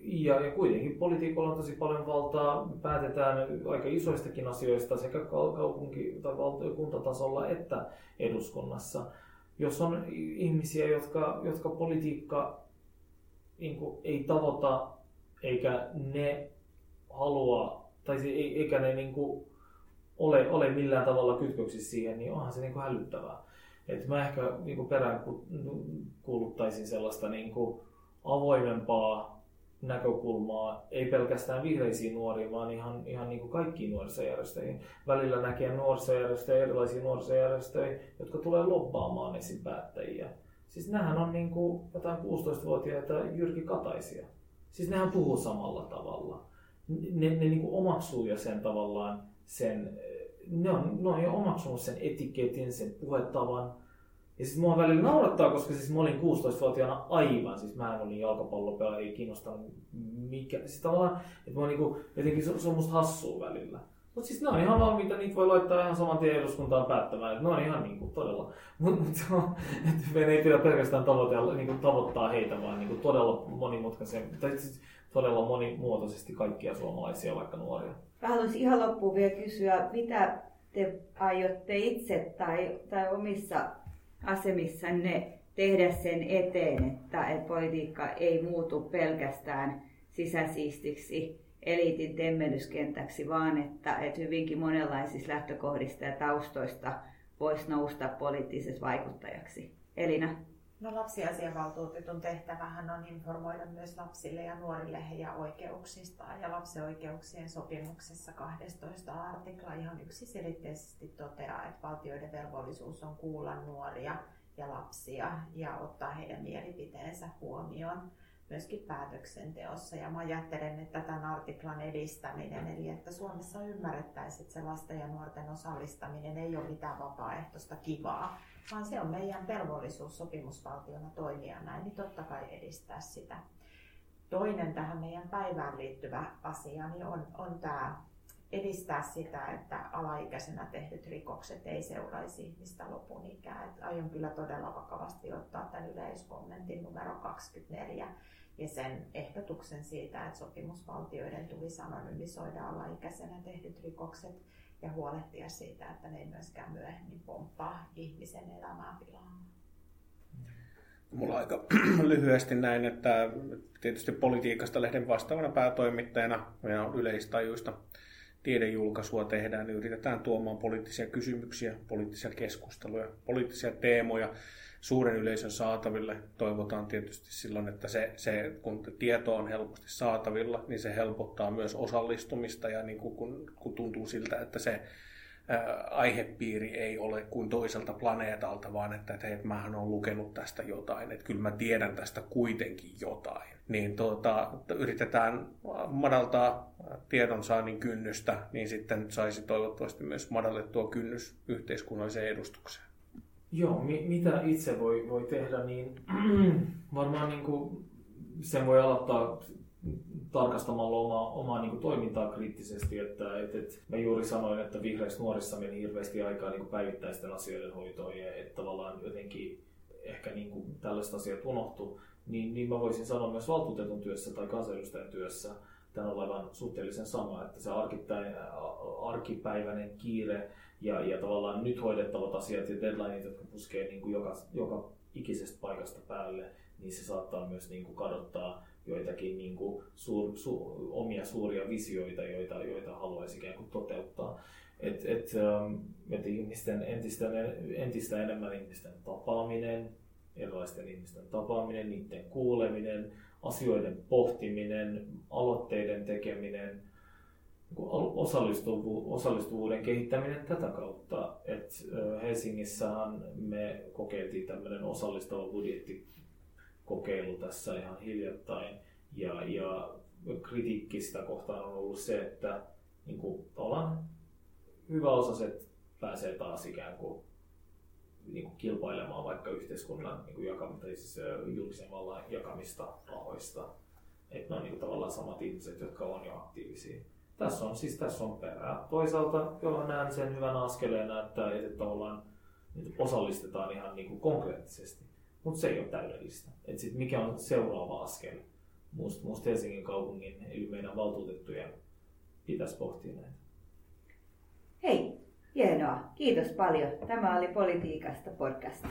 ja, ja kuitenkin politiikolla on tosi paljon valtaa, päätetään aika isoistakin asioista sekä kaupunki- tai valtiokuntatasolla että eduskunnassa jos on ihmisiä, jotka, jotka politiikka niin kuin, ei tavoita, eikä ne halua, tai eikä ne niin kuin, ole, ole millään tavalla kytköksissä siihen, niin onhan se niin kuin hälyttävää. Et mä ehkä niin perään kuuluttaisin sellaista niin kuin, avoimempaa näkökulmaa, ei pelkästään vihreisiin nuoriin, vaan ihan, ihan niin kuin kaikkiin nuorisojärjestöihin. Välillä näkee nuorisojärjestöjä, erilaisia nuorisojärjestöjä, jotka tulee lobbaamaan esim. päättäjiä. Siis nämähän on niin kuin jotain 16-vuotiaita Jyrki Kataisia. Siis nehän puhuu samalla tavalla. Ne, ne niin kuin omaksuu jo sen tavallaan sen, ne on, ne on jo omaksunut sen etiketin, sen puhetavan, ja siis mua välillä naurattaa, koska siis mä olin 16-vuotiaana aivan, siis mä en olin jalkapallopelaaja, ei kiinnostanut mikä. Siis tavallaan, että mä niinku, jotenkin se, se on musta hassua välillä. Mutta siis ne on ihan valmiita, niitä voi laittaa ihan saman tien eduskuntaan päättämään. Että ne on ihan niinku todella, mutta mut, että meidän ei pidä pelkästään tavoitella, niinku, tavoittaa heitä, vaan niinku todella monimutkaisen, tai siis todella monimuotoisesti kaikkia suomalaisia, vaikka nuoria. Mä haluaisin ihan loppuun vielä kysyä, mitä te aiotte itse tai, tai omissa asemissanne tehdä sen eteen, että, politiikka ei muutu pelkästään sisäsiistiksi eliitin temmellyskentäksi, vaan että, että hyvinkin monenlaisista lähtökohdista ja taustoista voisi nousta poliittisessa vaikuttajaksi. Elina? No lapsiasiavaltuutetun tehtävähän on informoida myös lapsille ja nuorille heidän oikeuksistaan. Ja lapsen oikeuksien sopimuksessa 12 artikla ihan yksiselitteisesti toteaa, että valtioiden velvollisuus on kuulla nuoria ja lapsia ja ottaa heidän mielipiteensä huomioon myöskin päätöksenteossa. Ja mä ajattelen, että tämän artiklan edistäminen, eli että Suomessa ymmärrettäisiin, että se lasten ja nuorten osallistaminen ei ole mitään vapaaehtoista kivaa, vaan se on meidän velvollisuus sopimusvaltiona toimia näin, niin totta kai edistää sitä. Toinen tähän meidän päivään liittyvä asia niin on, on tämä edistää sitä, että alaikäisenä tehdyt rikokset ei seuraisi ihmistä lopun ikään. Et aion kyllä todella vakavasti ottaa tämän yleiskommentin numero 24 ja sen ehdotuksen siitä, että sopimusvaltioiden tulisi anonymisoida alaikäisenä tehdyt rikokset ja huolehtia siitä, että ne ei myöskään myöhemmin pomppaa ihmisen elämää pilaamaan. Mulla aika lyhyesti näin, että tietysti politiikasta lehden vastaavana päätoimittajana ja yleistajuista tiedejulkaisua tehdään, yritetään tuomaan poliittisia kysymyksiä, poliittisia keskusteluja, poliittisia teemoja suuren yleisön saataville. Toivotaan tietysti silloin, että se, se, kun tieto on helposti saatavilla, niin se helpottaa myös osallistumista ja niin kuin, kun, kun tuntuu siltä, että se aihepiiri ei ole kuin toiselta planeetalta, vaan että, että hei, mähän olen lukenut tästä jotain, että kyllä mä tiedän tästä kuitenkin jotain. Niin tuota, yritetään madaltaa tiedonsaannin kynnystä, niin sitten saisi toivottavasti myös madallettua kynnys yhteiskunnalliseen edustukseen. Joo, mi- mitä itse voi, voi tehdä, niin varmaan niin kuin sen voi aloittaa tarkastamalla omaa, omaa niin kuin toimintaa kriittisesti, että, että, että mä juuri sanoin, että vihreissä nuorissa meni hirveästi aikaa niin kuin päivittäisten asioiden hoitoon ja että tavallaan jotenkin ehkä niin kuin tällaiset asiat unohtuu, niin, niin mä voisin sanoa myös valtuutetun työssä tai kansanedustajan työssä tämän olevan suhteellisen sama, että se arkipäiväinen kiire ja, ja tavallaan nyt hoidettavat asiat ja deadlineit, jotka puskee niin kuin joka, joka ikisestä paikasta päälle, niin se saattaa myös niin kuin kadottaa joitakin niin kuin suur, su, omia suuria visioita, joita, joita haluaisi ikään kuin toteuttaa. Et, et, ähm, et ihmisten entistä, entistä enemmän ihmisten tapaaminen, erilaisten ihmisten tapaaminen, niiden kuuleminen, asioiden pohtiminen, aloitteiden tekeminen, niin osallistuvuuden kehittäminen tätä kautta. Et Helsingissähän me kokeiltiin tämmöinen osallistava budjettikokeilu tässä ihan hiljattain. Ja, ja kritiikki sitä kohtaan on ollut se, että niin kuin, hyväosaiset pääsee taas ikään kuin, niin kuin kilpailemaan vaikka yhteiskunnan niin kuin jakam, tai siis, julkisen vallan jakamista rahoista. Että ne on niin kuin, tavallaan samat ihmiset, jotka on jo aktiivisia. Tässä on siis tässä on perää. Toisaalta joo, näen sen hyvän askeleena, että, että tavallaan osallistetaan ihan niin kuin konkreettisesti. Mutta se ei ole täydellistä. Et sit mikä on seuraava askel? Musta, musta Helsingin kaupungin eli meidän valtuutettujen pitäisi pohtia näitä. Hei, hienoa. Kiitos paljon. Tämä oli Politiikasta podcast.